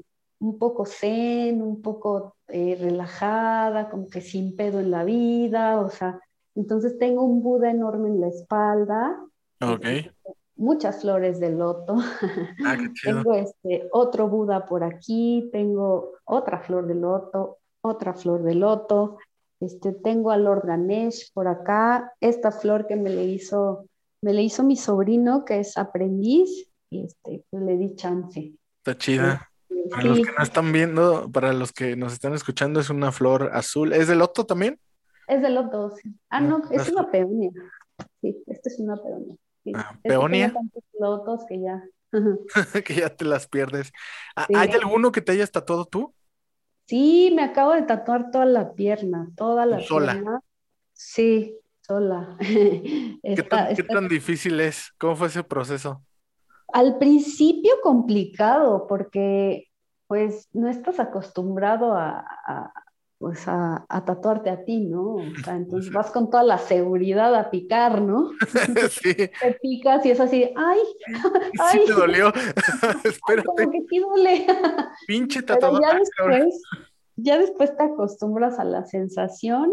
un poco zen, un poco eh, relajada, como que sin pedo en la vida, o sea, entonces tengo un Buda enorme en la espalda, Ok. este, muchas flores de loto, Ah, qué chido. tengo este otro Buda por aquí, tengo otra flor de loto, otra flor de loto, este, tengo a Lord Ganesh por acá, esta flor que me le hizo, me le hizo mi sobrino que es aprendiz, y este, pues le di chance. Está chida. Este, Para los que no están viendo, para los que nos están escuchando, es una flor azul. ¿Es de loto también? es de loto. sí. Ah, No, no, es azul. una peonia. Sí, esta es una peonia. Sí. Ah, peonia, tantos lotos que ya. que ya te las pierdes. Ah, Sí. ¿Hay alguno que te hayas tatuado tú? Sí, me acabo de tatuar toda la pierna, toda ¿Tú la sola? pierna. Sí, sola. ¿Qué Está, tan, qué tan difícil es? ¿Cómo fue ese proceso? Al principio complicado porque pues no estás acostumbrado a, a- pues a, tatuarte a ti, ¿no? O sea, entonces vas con toda la seguridad a picar, ¿no? sí. Te picas y es así, ¡ay! ¡ay! Sí te dolió. Espérate. Como que sí duele. Pinche tatuador. Ya después, ya después te acostumbras a la sensación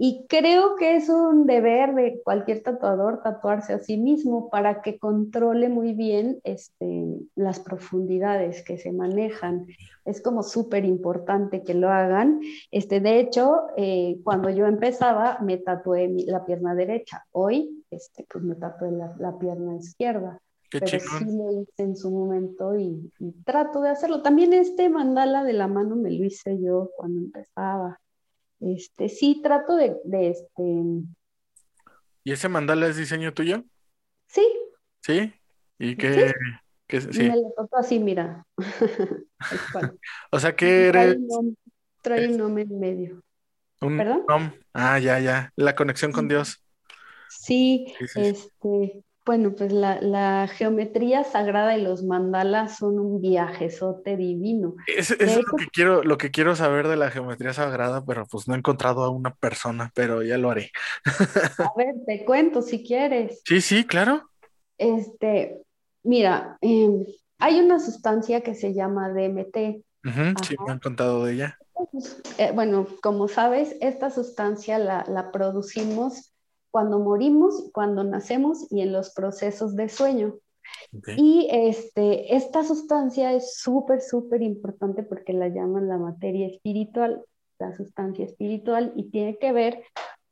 y creo que es un deber de cualquier tatuador tatuarse a sí mismo para que controle muy bien este, las profundidades que se manejan. Es como súper importante que lo hagan. Este, de hecho, eh, cuando yo empezaba, me tatué la pierna derecha. Hoy, este, pues me tatué la, pierna izquierda. pero sí lo hice en su momento y, y trato de hacerlo. También este mandala de la mano me lo hice yo cuando empezaba. Este, sí, trato de, este. ¿Y ese mandala es diseño tuyo? Sí. ¿Sí? ¿Y qué? ¿Sí? Me lo así, mira. o sea que eres. Trae un nombre en medio. ¿Perdón? Ah, ya, ya. La conexión con Dios. Sí, este, bueno, pues la, geometría sagrada y los mandalas son un viajezote divino. Eso es lo que quiero, lo que quiero saber de la geometría sagrada, pero pues no he encontrado a una persona, pero ya lo haré. A ver, te cuento si quieres. Sí, sí, claro. Este, mira, em, hay una sustancia que se llama DMT. sí, me han contado de ella. Eh, bueno, como sabes, esta sustancia la, la producimos cuando morimos, cuando nacemos y en los procesos de sueño. Y este, esta sustancia es súper, súper importante porque la llaman la materia espiritual, la sustancia espiritual, y tiene que ver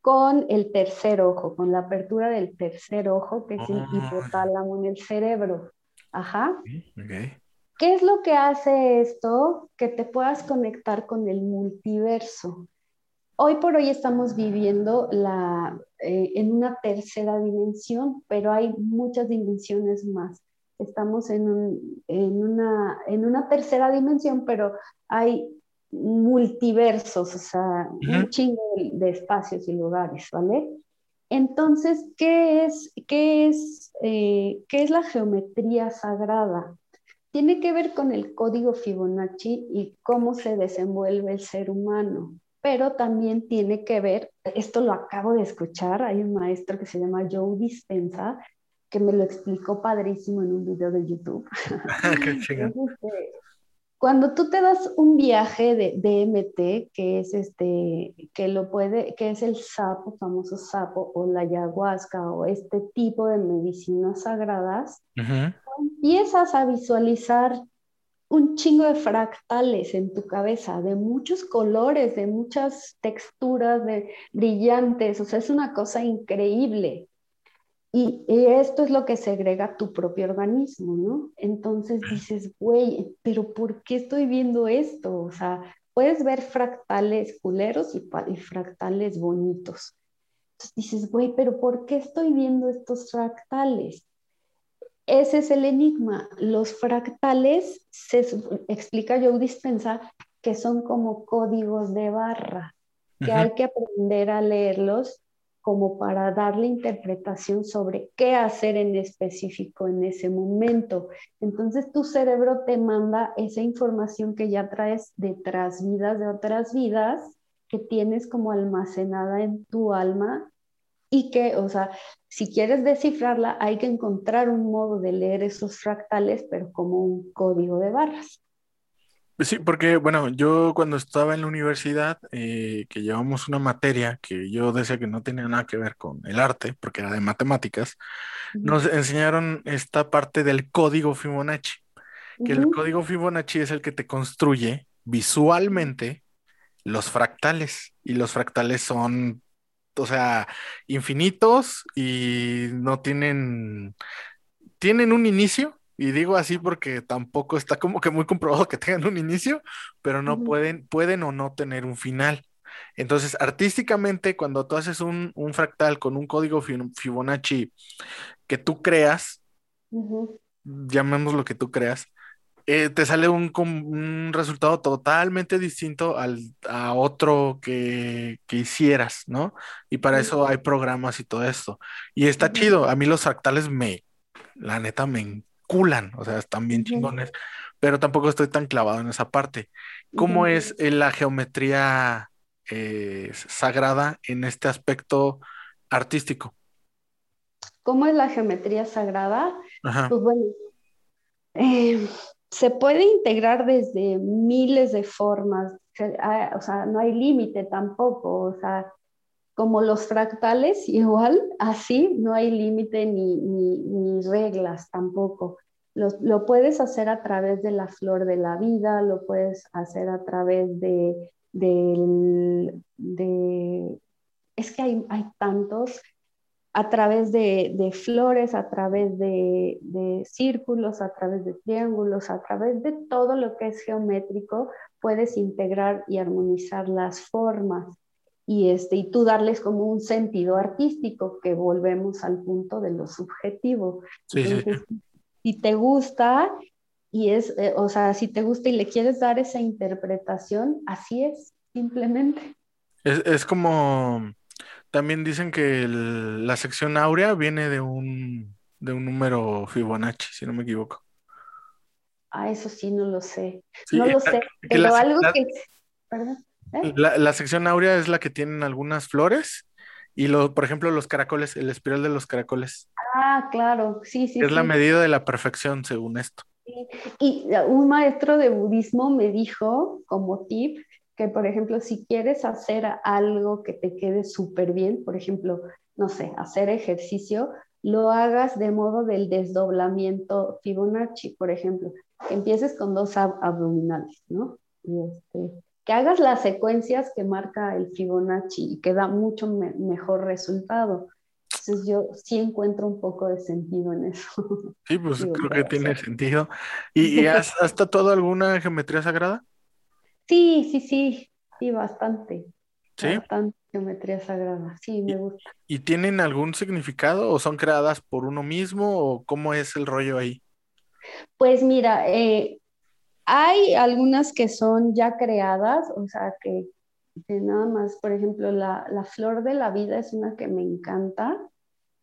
con el tercer ojo, con la apertura del tercer ojo, que es el ah. hipotálamo en el cerebro. Ajá. ¿Qué es lo que hace esto? Que te puedas conectar con el multiverso. Hoy por hoy estamos viviendo la, eh, en una tercera dimensión, pero hay muchas dimensiones más. Estamos en, una, en una tercera dimensión, pero hay multiversos, o sea, un chingo de, espacios y lugares, ¿vale? Entonces, ¿qué es, qué, es, eh, ¿qué es la geometría sagrada? Tiene que ver con el código Fibonacci y cómo se desenvuelve el ser humano pero también tiene que ver, esto lo acabo de escuchar, hay un maestro que se llama Joe Dispensa, que me lo explicó padrísimo en un video de YouTube. Qué cuando tú te das un viaje de DMT, que es este, que lo puede, que es el sapo, famoso sapo, o la ayahuasca, o este tipo de medicinas sagradas, empiezas a visualizar un chingo de fractales en tu cabeza, de muchos colores, de muchas texturas, de brillantes, o sea, es una cosa increíble. Y, esto es lo que segrega tu propio organismo, ¿no? Entonces dices, güey, pero ¿por qué estoy viendo esto? O sea, puedes ver fractales culeros y, y fractales bonitos. Entonces dices, güey, pero ¿por qué estoy viendo estos fractales? Ese es el enigma. Los fractales, se explica Joe Dispensa, que son como códigos de barra, que hay que aprender a leerlos como para darle interpretación sobre qué hacer en específico en ese momento. Entonces tu cerebro te manda esa información que ya traes de otras vidas, de otras vidas, que tienes como almacenada en tu alma y que, o sea, si quieres descifrarla, hay que encontrar un modo de leer esos fractales, pero como un código de barras. Sí, porque, bueno, yo cuando estaba en la universidad, eh, que llevamos una materia que yo decía que no tenía nada que ver con el arte, porque era de matemáticas, nos enseñaron esta parte del código Fibonacci, que el código Fibonacci es el que te construye visualmente los fractales, y los fractales son o sea, infinitos y no tienen, tienen un inicio, y digo así porque tampoco está como que muy comprobado que tengan un inicio, pero no pueden, pueden o no tener un final. Entonces, artísticamente, cuando tú haces un, fractal con un código Fibonacci que tú creas, llamemos lo que tú creas, eh, te sale un, un, resultado totalmente distinto al, a otro que, que, hicieras, ¿no? Y para eso hay programas y todo esto. Y está chido. A mí los fractales me, la neta, me culan, o sea, están bien chingones, pero tampoco estoy tan clavado en esa parte. ¿Cómo es eh, la geometría eh, sagrada en este aspecto artístico? ¿Cómo es la geometría sagrada? Pues bueno, eh, se puede integrar desde miles de formas, ah, o sea, no hay límite tampoco, o sea, como los fractales, igual, así, no hay límite ni, ni, reglas tampoco. Lo, puedes hacer a través de la flor de la vida, lo puedes hacer a través de es que hay, hay tantos, a través de, flores, a través de, círculos, a través de triángulos, a través de todo lo que es geométrico, puedes integrar y armonizar las formas y, este, y tú darles como un sentido artístico, que volvemos al punto de lo subjetivo. Si te gusta y es, eh, o sea, si te gusta y le quieres dar esa interpretación, así es, simplemente. Es, es como también dicen que la sección áurea viene de un, de un número Fibonacci, si no me equivoco. Ah, eso sí, no lo sé. no lo sé, pero algo que... Perdón. ¿eh? La, sección áurea es la que tienen algunas flores y, lo, por ejemplo, los caracoles, el espiral de los caracoles. Ah, claro, sí, sí. Es la medida de la perfección, según esto. Y un maestro de budismo me dijo, como tip, que, por ejemplo, si quieres hacer algo que te quede súper bien, por ejemplo, no sé, hacer ejercicio, lo hagas de modo del desdoblamiento Fibonacci, por ejemplo, que empieces con dos abdominales, ¿no? Y este, que hagas las secuencias que marca el Fibonacci y que da mucho mejor resultado. Entonces yo sí encuentro un poco de sentido en eso. Sí, pues creo que tiene sentido. ¿Y, has, has tatuado alguna geometría sagrada? Sí, sí, sí, sí, bastante. ¿Sí? Bastante geometría sagrada, sí, me gusta. ¿Y tienen algún significado o son creadas por uno mismo o cómo es el rollo ahí? Pues mira, eh, hay algunas que son ya creadas, o sea, que, nada más, por ejemplo, la, la, flor de la vida es una que me encanta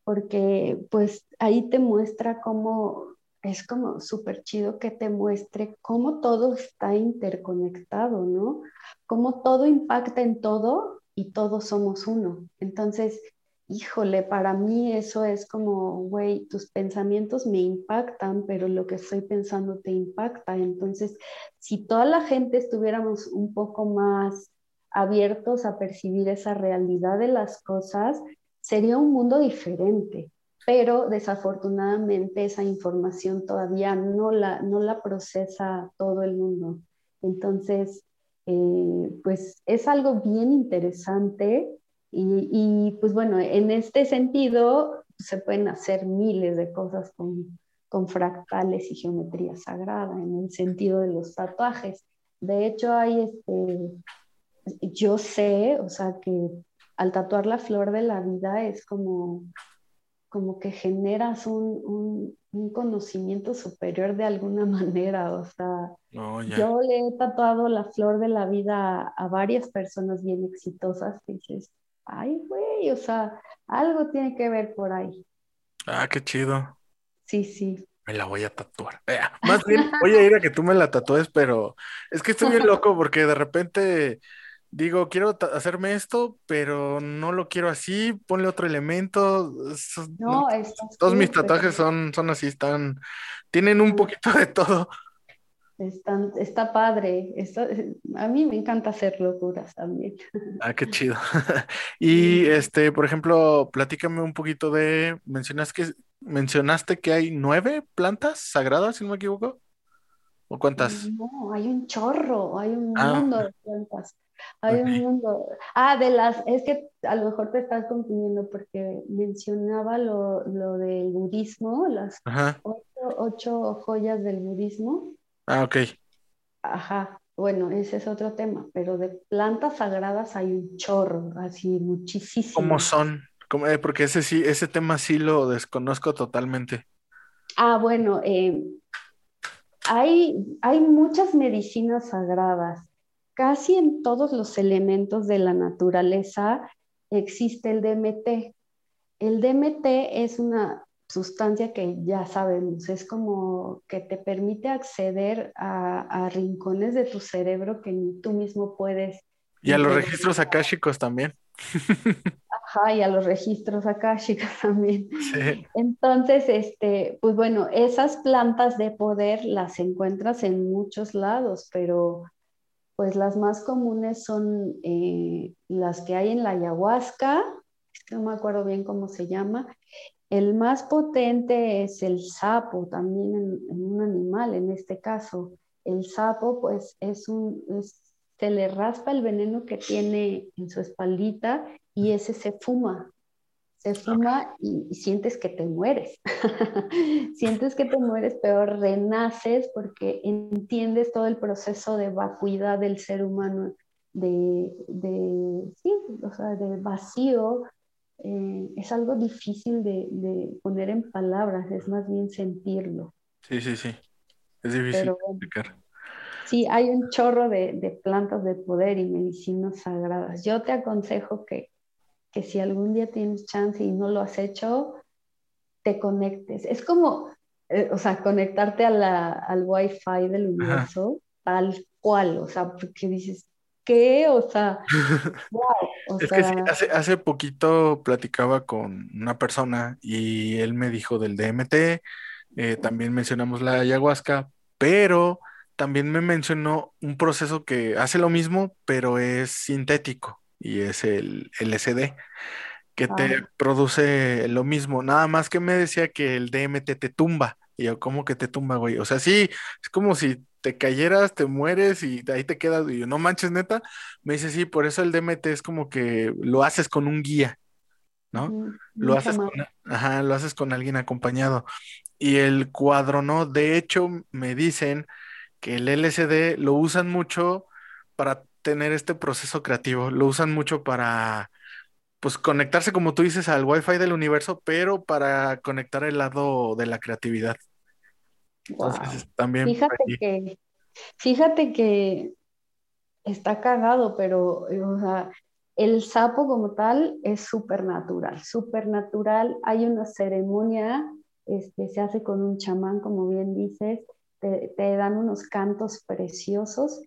porque pues ahí te muestra cómo es como súper chido que te muestre cómo todo está interconectado, ¿no? Cómo todo impacta en todo y todos somos uno. Entonces, híjole, para mí eso es como, güey, tus pensamientos me impactan, pero lo que estoy pensando te impacta. Entonces, si toda la gente estuviéramos un poco más abiertos a percibir esa realidad de las cosas, sería un mundo diferente pero desafortunadamente esa información todavía no la, no la procesa todo el mundo. Entonces, eh, pues es algo bien interesante y, y, pues bueno, en este sentido se pueden hacer miles de cosas con, con fractales y geometría sagrada en el sentido de los tatuajes. De hecho, hay este, yo sé, o sea, que al tatuar la flor de la vida es como como que generas un, conocimiento superior de alguna manera. O sea, yo le he tatuado la flor de la vida a, varias personas bien exitosas dices, ay, güey, o sea, algo tiene que ver por ahí. Ah, qué chido. Sí, sí. Me la voy a tatuar. Eh, más bien, voy a ir a que tú me la tatúes, pero es que estoy bien loco porque de repente digo, quiero hacerme esto, pero no lo quiero así, ponle otro elemento. No, todos mis tatuajes son, son así, están, tienen un poquito de todo. Están, está padre, a mí me encanta hacer locuras también. Ah, qué chido. y este, por ejemplo, platícame un poquito de, mencionas que, mencionaste que hay nueve plantas sagradas, si no me equivoco. ¿O cuántas? No, hay un chorro, hay un ah. mundo de plantas. Hay un mundo. Ah, de las, es que a lo mejor te estás confundiendo porque mencionaba lo, lo del budismo, las ocho, joyas del budismo. Ah, ok. Ajá, bueno, ese es otro tema, pero de plantas sagradas hay un chorro, así muchísimo. ¿Cómo son? Eh, porque ese sí, ese tema sí lo desconozco totalmente. Ah, bueno, eh, hay, hay muchas medicinas sagradas casi en todos los elementos de la naturaleza existe el DMT. El DMT es una sustancia que ya sabemos, es como que te permite acceder a, rincones de tu cerebro que ni tú mismo puedes. Y a los registros akáshicos también. Ajá, y a los registros akáshicos también. Sí. Entonces, este, pues bueno, esas plantas de poder las encuentras en muchos lados, pero pues las más comunes son eh, las que hay en la ayahuasca, no me acuerdo bien cómo se llama. El más potente es el sapo, también en, un animal, en este caso. El sapo, pues, es un, se le raspa el veneno que tiene en su espaldita y ese se fuma. Se fuma y, sientes que te mueres. sientes que te mueres, pero renaces porque entiendes todo el proceso de vacuidad del ser humano, de, de, sí, o sea, de vacío, eh, es algo difícil de, poner en palabras, es más bien sentirlo. Sí, sí, sí. Es difícil explicar. Sí, hay un chorro de, plantas de poder y medicinas sagradas. Yo te aconsejo que, si algún día tienes chance y no lo has hecho, te conectes. Es como, eh, o sea, conectarte a la, al wifi del universo, tal cual, o sea, porque dices, ¿qué? O sea, es que sí, hace, hace poquito platicaba con una persona y él me dijo del DMT, eh, también mencionamos la ayahuasca, pero también me mencionó un proceso que hace lo mismo, pero es sintético y es el LSD, que te produce lo mismo, nada más que me decía que el DMT te tumba. Y yo, ¿cómo que te tumba, güey? O sea, sí, es como si te cayeras, te mueres y ahí te quedas. Y yo, no manches, neta. Me dice, sí, por eso el DMT es como que lo haces con un guía, ¿no? lo haces con, ajá, lo haces con alguien acompañado. Y el cuadro, ¿no? De hecho, me dicen que el LSD lo usan mucho para tener este proceso creativo, lo usan mucho para, pues, conectarse, como tú dices, al Wi-Fi del universo, pero para conectar el lado de la creatividad también. Fíjate que, fíjate que está cagado, pero el sapo como tal es súper natural, súper natural. Hay una ceremonia, este, se hace con un chamán, como bien dices, te, te dan unos cantos preciosos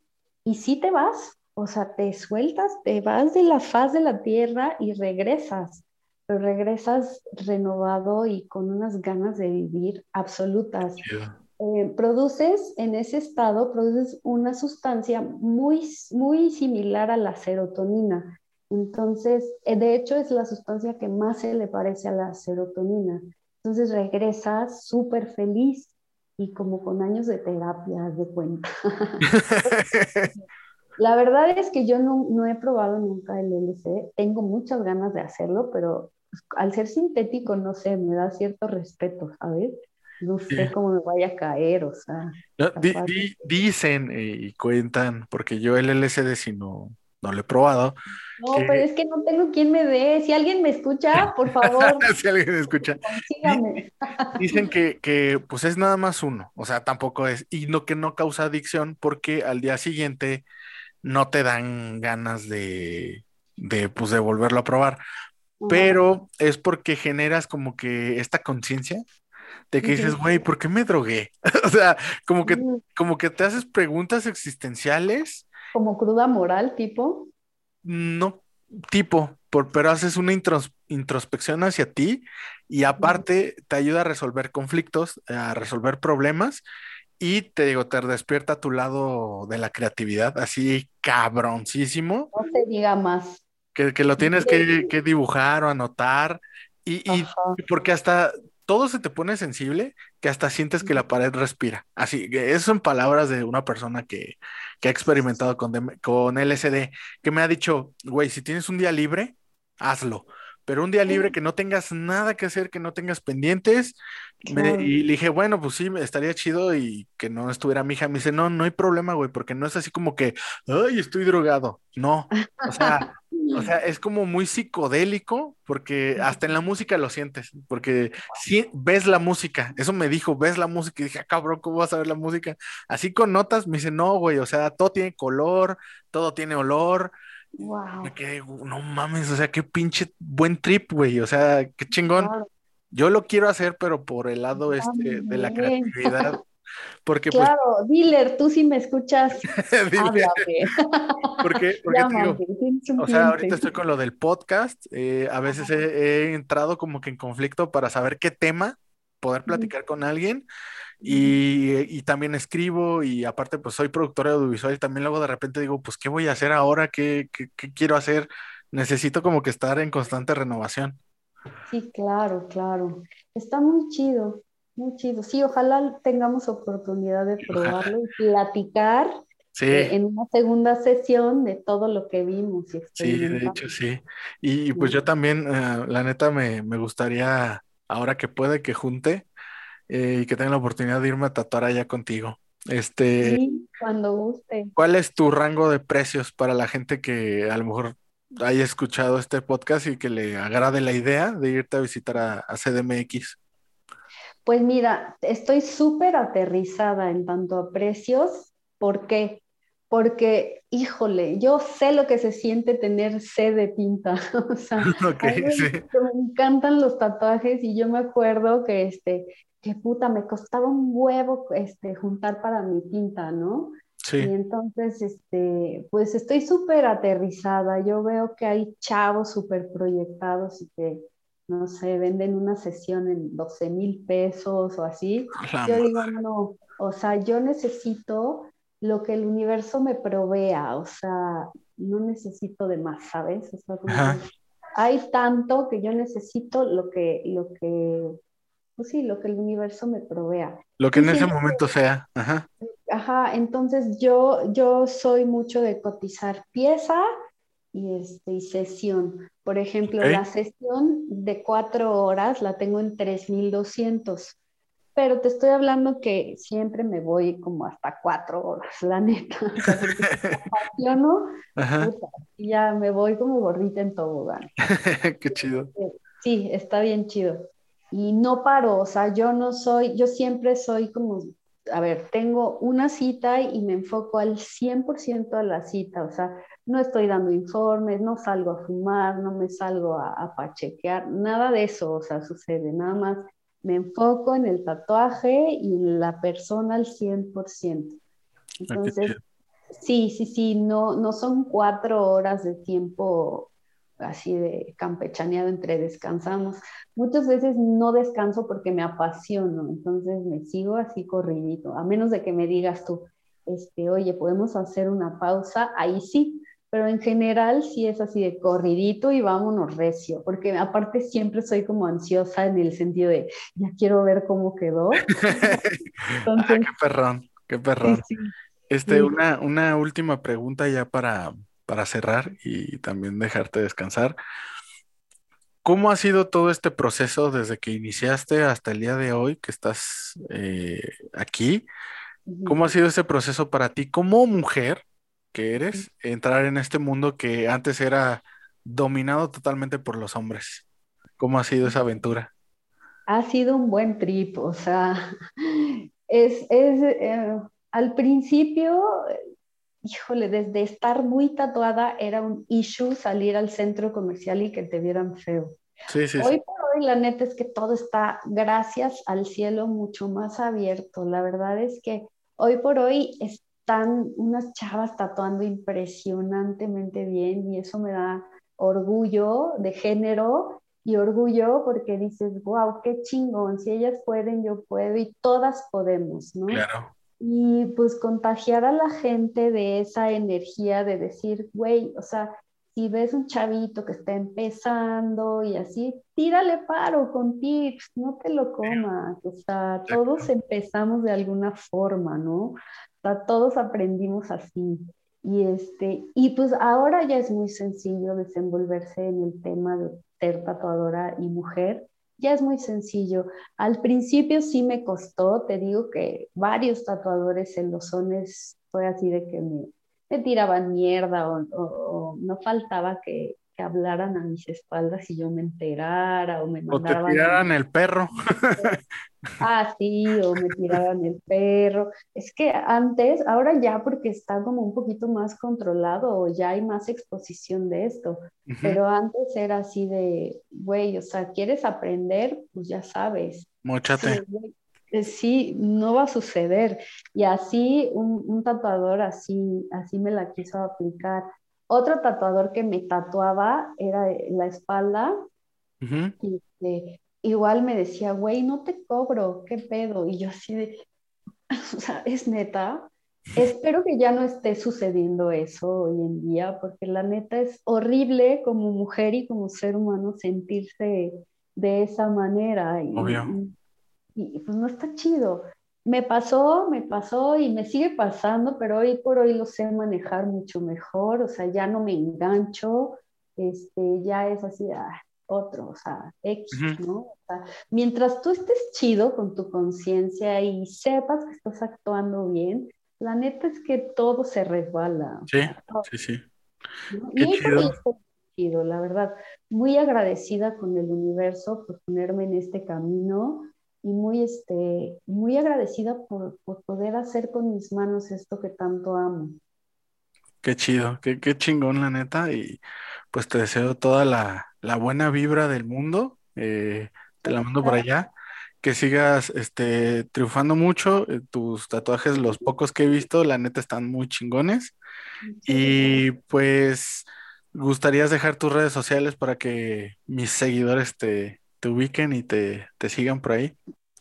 y si te vas, o sea, te sueltas, te vas de la faz de la tierra y regresas pero regresas renovado y con unas ganas de vivir absolutas. Eh, produces en ese estado, produces una sustancia muy, muy similar a la serotonina. Entonces, eh, de hecho, es la sustancia que más se le parece a la serotonina. Entonces regresas súper feliz y como con años de terapia, de cuenta. la verdad es que yo no, no, he probado nunca el LC. Tengo muchas ganas de hacerlo, pero al ser sintético, no sé, me da cierto respeto, ¿sabes? no sé cómo me vaya a caer, o sea. dicen eh, y cuentan, porque yo el LSD si no, no lo he probado. No, pero es que no tengo quien me dé. Si alguien me escucha, por favor. si alguien me escucha. Dicen que, que, pues es nada más uno, o sea, tampoco es, y no que no causa adicción porque al día siguiente no te dan ganas de, de pues de volverlo a probar. Pero es porque generas como que esta conciencia de que dices, güey, ¿por qué me drogué? o sea, como que, como que te haces preguntas existenciales. Como cruda moral, tipo. No, tipo, por, pero haces una introspección hacia ti y aparte te ayuda a resolver conflictos, a resolver problemas y te digo, te despierta a tu lado de la creatividad, así cabroncísimo. No se diga más. Que, que lo tienes que, que, dibujar o anotar. Y, y, porque hasta todo se te pone sensible que hasta sientes que la pared respira. Así, eso son palabras de una persona que, ha experimentado con, con LSD, que me ha dicho, güey, si tienes un día libre, hazlo. Pero un día libre que no tengas nada que hacer, que no tengas pendientes. y le dije, bueno, pues sí, estaría chido y que no estuviera mi hija. Me dice, no, no hay problema, güey, porque no es así como que, ay, estoy drogado. No, o sea, o sea, es como muy psicodélico porque hasta en la música lo sientes, porque si ves la música, eso me dijo, ves la música y dije, ah, cabrón, ¿cómo vas a ver la música? Así con notas, me dice, no, güey, o sea, todo tiene color, todo tiene olor. Wow. Me quedé, no mames, o sea, qué pinche buen trip, güey, o sea, qué chingón. Yo lo quiero hacer, pero por el lado este de la creatividad. Porque, pues claro, dealer, tú sí me escuchas, háblame. porque, porque o sea, ahorita estoy con lo del podcast, eh, a veces he, entrado como que en conflicto para saber qué tema poder platicar con alguien y, y, también escribo y aparte pues soy productor audiovisual y también luego de repente digo, pues ¿qué voy a hacer ahora? ¿Qué, qué, qué quiero hacer? Necesito como que estar en constante renovación. Sí, claro, claro. Está muy chido. Muy chido. Sí, ojalá tengamos oportunidad de probarlo y platicar eh, en una segunda sesión de todo lo que vimos. sí, de hecho, sí. Y, pues yo también, eh, la neta, me, gustaría, ahora que puede, que junte eh, y que tenga la oportunidad de irme a tatuar allá contigo. Este, sí, cuando guste. ¿Cuál es tu rango de precios para la gente que a lo mejor haya escuchado este podcast y que le agrade la idea de irte a visitar a CDMX? Pues mira, estoy súper aterrizada en tanto a precios. ¿Por qué? Porque, híjole, yo sé lo que se siente tener sed de tinta. o sea, me encantan los tatuajes y yo me acuerdo que, este, que puta, me costaba un huevo este, juntar para mi tinta, ¿no? Sí. Y entonces, este, pues estoy súper aterrizada. Yo veo que hay chavos súper proyectados y que no sé, venden una sesión en 12 mil pesos o así. yo digo, no, o sea, yo necesito lo que el universo me provea, o sea, no necesito de más, ¿sabes? O sea, hay tanto que yo necesito lo que, lo que, pues sí, lo que el universo me provea. Lo que en ese momento sea, ajá. Ajá, entonces yo, yo soy mucho de cotizar pieza y, este, y sesión. Por ejemplo, la sesión de cuatro horas la tengo en 3.200, pero te estoy hablando que siempre me voy como hasta cuatro horas, la neta. O sea, y ya me voy como gorrita en tobogán. Qué chido. Sí, está bien chido. Y no paro, o sea, yo no soy, yo siempre soy como a ver, tengo una cita y me enfoco al 100% a la cita, o sea, no estoy dando informes, no salgo a fumar, no me salgo a, pachequear, nada de eso, o sea, sucede, nada más me enfoco en el tatuaje y en la persona al 100%. Ah, Entonces, sí, sí, sí, no, no son cuatro horas de tiempo así de campechaneado entre descansamos. Muchas veces no descanso porque me apasiono, entonces me sigo así corridito, a menos de que me digas tú, este, oye, podemos hacer una pausa, ahí sí, pero en general sí es así de corridito y vámonos recio, porque aparte siempre soy como ansiosa en el sentido de, ya quiero ver cómo quedó. Ah, qué perrón, qué perrón. Este, una, una última pregunta ya para, para cerrar y también dejarte descansar. ¿Cómo ha sido todo este proceso desde que iniciaste hasta el día de hoy que estás eh, aquí? ¿Cómo ha sido ese proceso para ti como mujer que eres, entrar en este mundo que antes era dominado totalmente por los hombres? ¿Cómo ha sido esa aventura? Ha sido un buen trip, o sea, es, eh, al principio híjole, desde estar muy tatuada era un issue salir al centro comercial y que te vieran feo. Sí, sí, hoy por hoy la neta es que todo está, gracias al cielo, mucho más abierto. La verdad es que hoy por hoy están unas chavas tatuando impresionantemente bien y eso me da orgullo de género y orgullo porque dices, wow, qué chingón, si ellas pueden, yo puedo y todas podemos, ¿no? Claro y pues contagiar a la gente de esa energía de decir, güey, o sea, si ves un chavito que está empezando y así, tírale paro con tips, no te lo comas, o sea, todos empezamos de alguna forma, ¿no? Todos aprendimos así. Y, este, y pues ahora ya es muy sencillo desenvolverse en el tema de ser tatuadora y mujer, ya es muy sencillo. Al principio sí me costó, te digo que varios tatuadores en los zones fue así de que me, tiraban mierda o, no faltaba que, que hablaran a mis espaldas y yo me enterara o me O te mandaban. tiraran el perro. Ah, sí, o me tiraban el perro. Es que antes, ahora ya porque está como un poquito más controlado o ya hay más exposición de esto, Ujú, pero antes era así de, güey, o sea, ¿quieres aprender? Pues ya sabes. Móchate. Sí, eh, sí, no va a suceder. Y así un, un tatuador así, así me la quiso aplicar. Otro tatuador que me tatuaba era la espalda Ujú. y este, igual me decía, güey, no te cobro, ¿qué pedo? Y yo así de, o sea, es neta. Espero que ya no esté sucediendo eso hoy en día, porque la neta es horrible como mujer y como ser humano sentirse de esa manera. Y, Obvio. y- y, pues no está chido. Me pasó, me pasó y me sigue pasando, pero hoy por hoy lo sé manejar mucho mejor, o sea, ya no me engancho, este, ya es así, ah, otro, o sea, X. ¿no? O sea, mientras tú estés chido con tu conciencia y sepas que estás actuando bien, la neta es que todo se resbala. Sí, todo, sí, sí. ¿no? Qué Y chido, la verdad. Muy agradecida con el universo por ponerme en este camino y muy, este, muy agradecida por, por poder hacer con mis manos esto que tanto amo. Qué chido, qué, qué chingón, la neta. Y pues te deseo toda la, la buena vibra del mundo. eh, te la mando por allá. Que sigas este, triunfando mucho. eh, tus tatuajes, los pocos que he visto, la neta están muy chingones. Y pues, ¿gustarías dejar tus redes sociales para que mis seguidores te, te ubiquen y te, te sigan por ahí?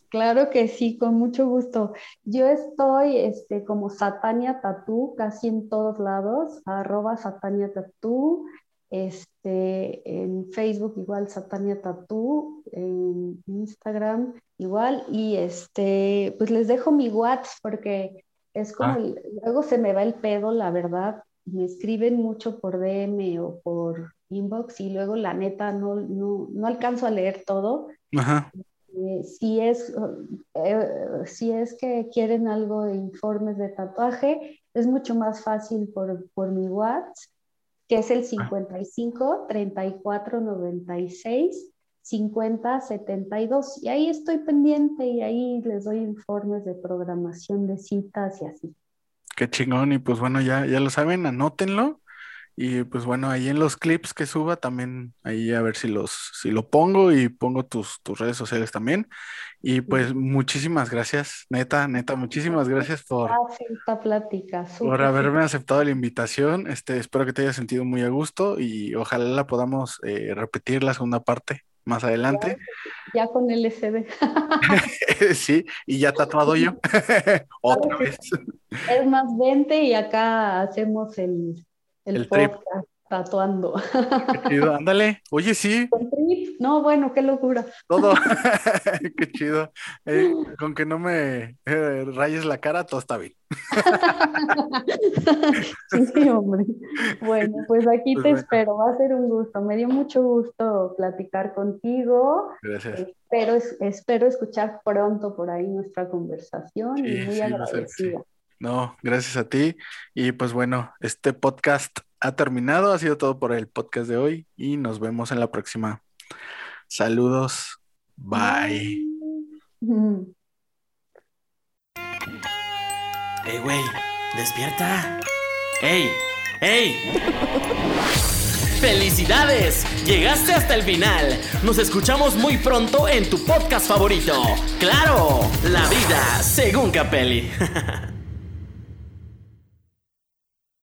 Claro que sí, con mucho gusto. Yo estoy este, como Satania Tatú casi en todos lados, arroba Satania Tatú, este, en Facebook igual Satania Tatú, en Instagram igual, y este, pues les dejo mi WhatsApp porque es como, Ah. el- luego se me va el pedo, la verdad, me escriben mucho por DM o por inbox y luego la neta no, no, no alcanzo a leer todo. Ajá, Eh, si es, eh, si es que quieren algo de informes de tatuaje, es mucho más fácil por, por mi WhatsApp, que es el 55 34 96 50 72. Y ahí estoy pendiente y ahí les doy informes de programación de citas y así. qué chingón. Y pues bueno, ya, ya lo saben, anótenlo. Y pues bueno, ahí en los clips que suba también, ahí a ver si los, si lo pongo y pongo tus, tus redes sociales también. Y pues muchísimas gracias, neta, neta, muchísimas gracias por, Hace esta plática, por haberme aceptado la invitación. Este, espero que te hayas sentido muy a gusto y ojalá la podamos eh, repetir la segunda parte más adelante. Ya con LSD. Sí, y ya tatuado yo. Otra vez. Es más, vente y acá hacemos el, el, El trip. tatuando. Qué chido, ándale. Oye, sí, ¿Con trip? No, bueno, qué locura. todo. Qué chido. Eh, con que no me eh, rayes la cara, todo está bien. Sí, hombre. Bueno, pues aquí Pues te bueno. espero. Va a ser un gusto. Me dio mucho gusto platicar contigo. Gracias. Espero, es- espero escuchar pronto por ahí nuestra conversación y Sí, muy sí, sí. agradecida. No, gracias a ti. Y pues bueno, este podcast ha terminado. Ha sido todo por el podcast de hoy y nos vemos en la próxima. Saludos. Bye. ¡Ey, güey! ¡Despierta! ¡Ey! ¡Ey! ¡Felicidades! Llegaste hasta el final. Nos escuchamos muy pronto en tu podcast favorito. ¡Claro! La vida según Capelli.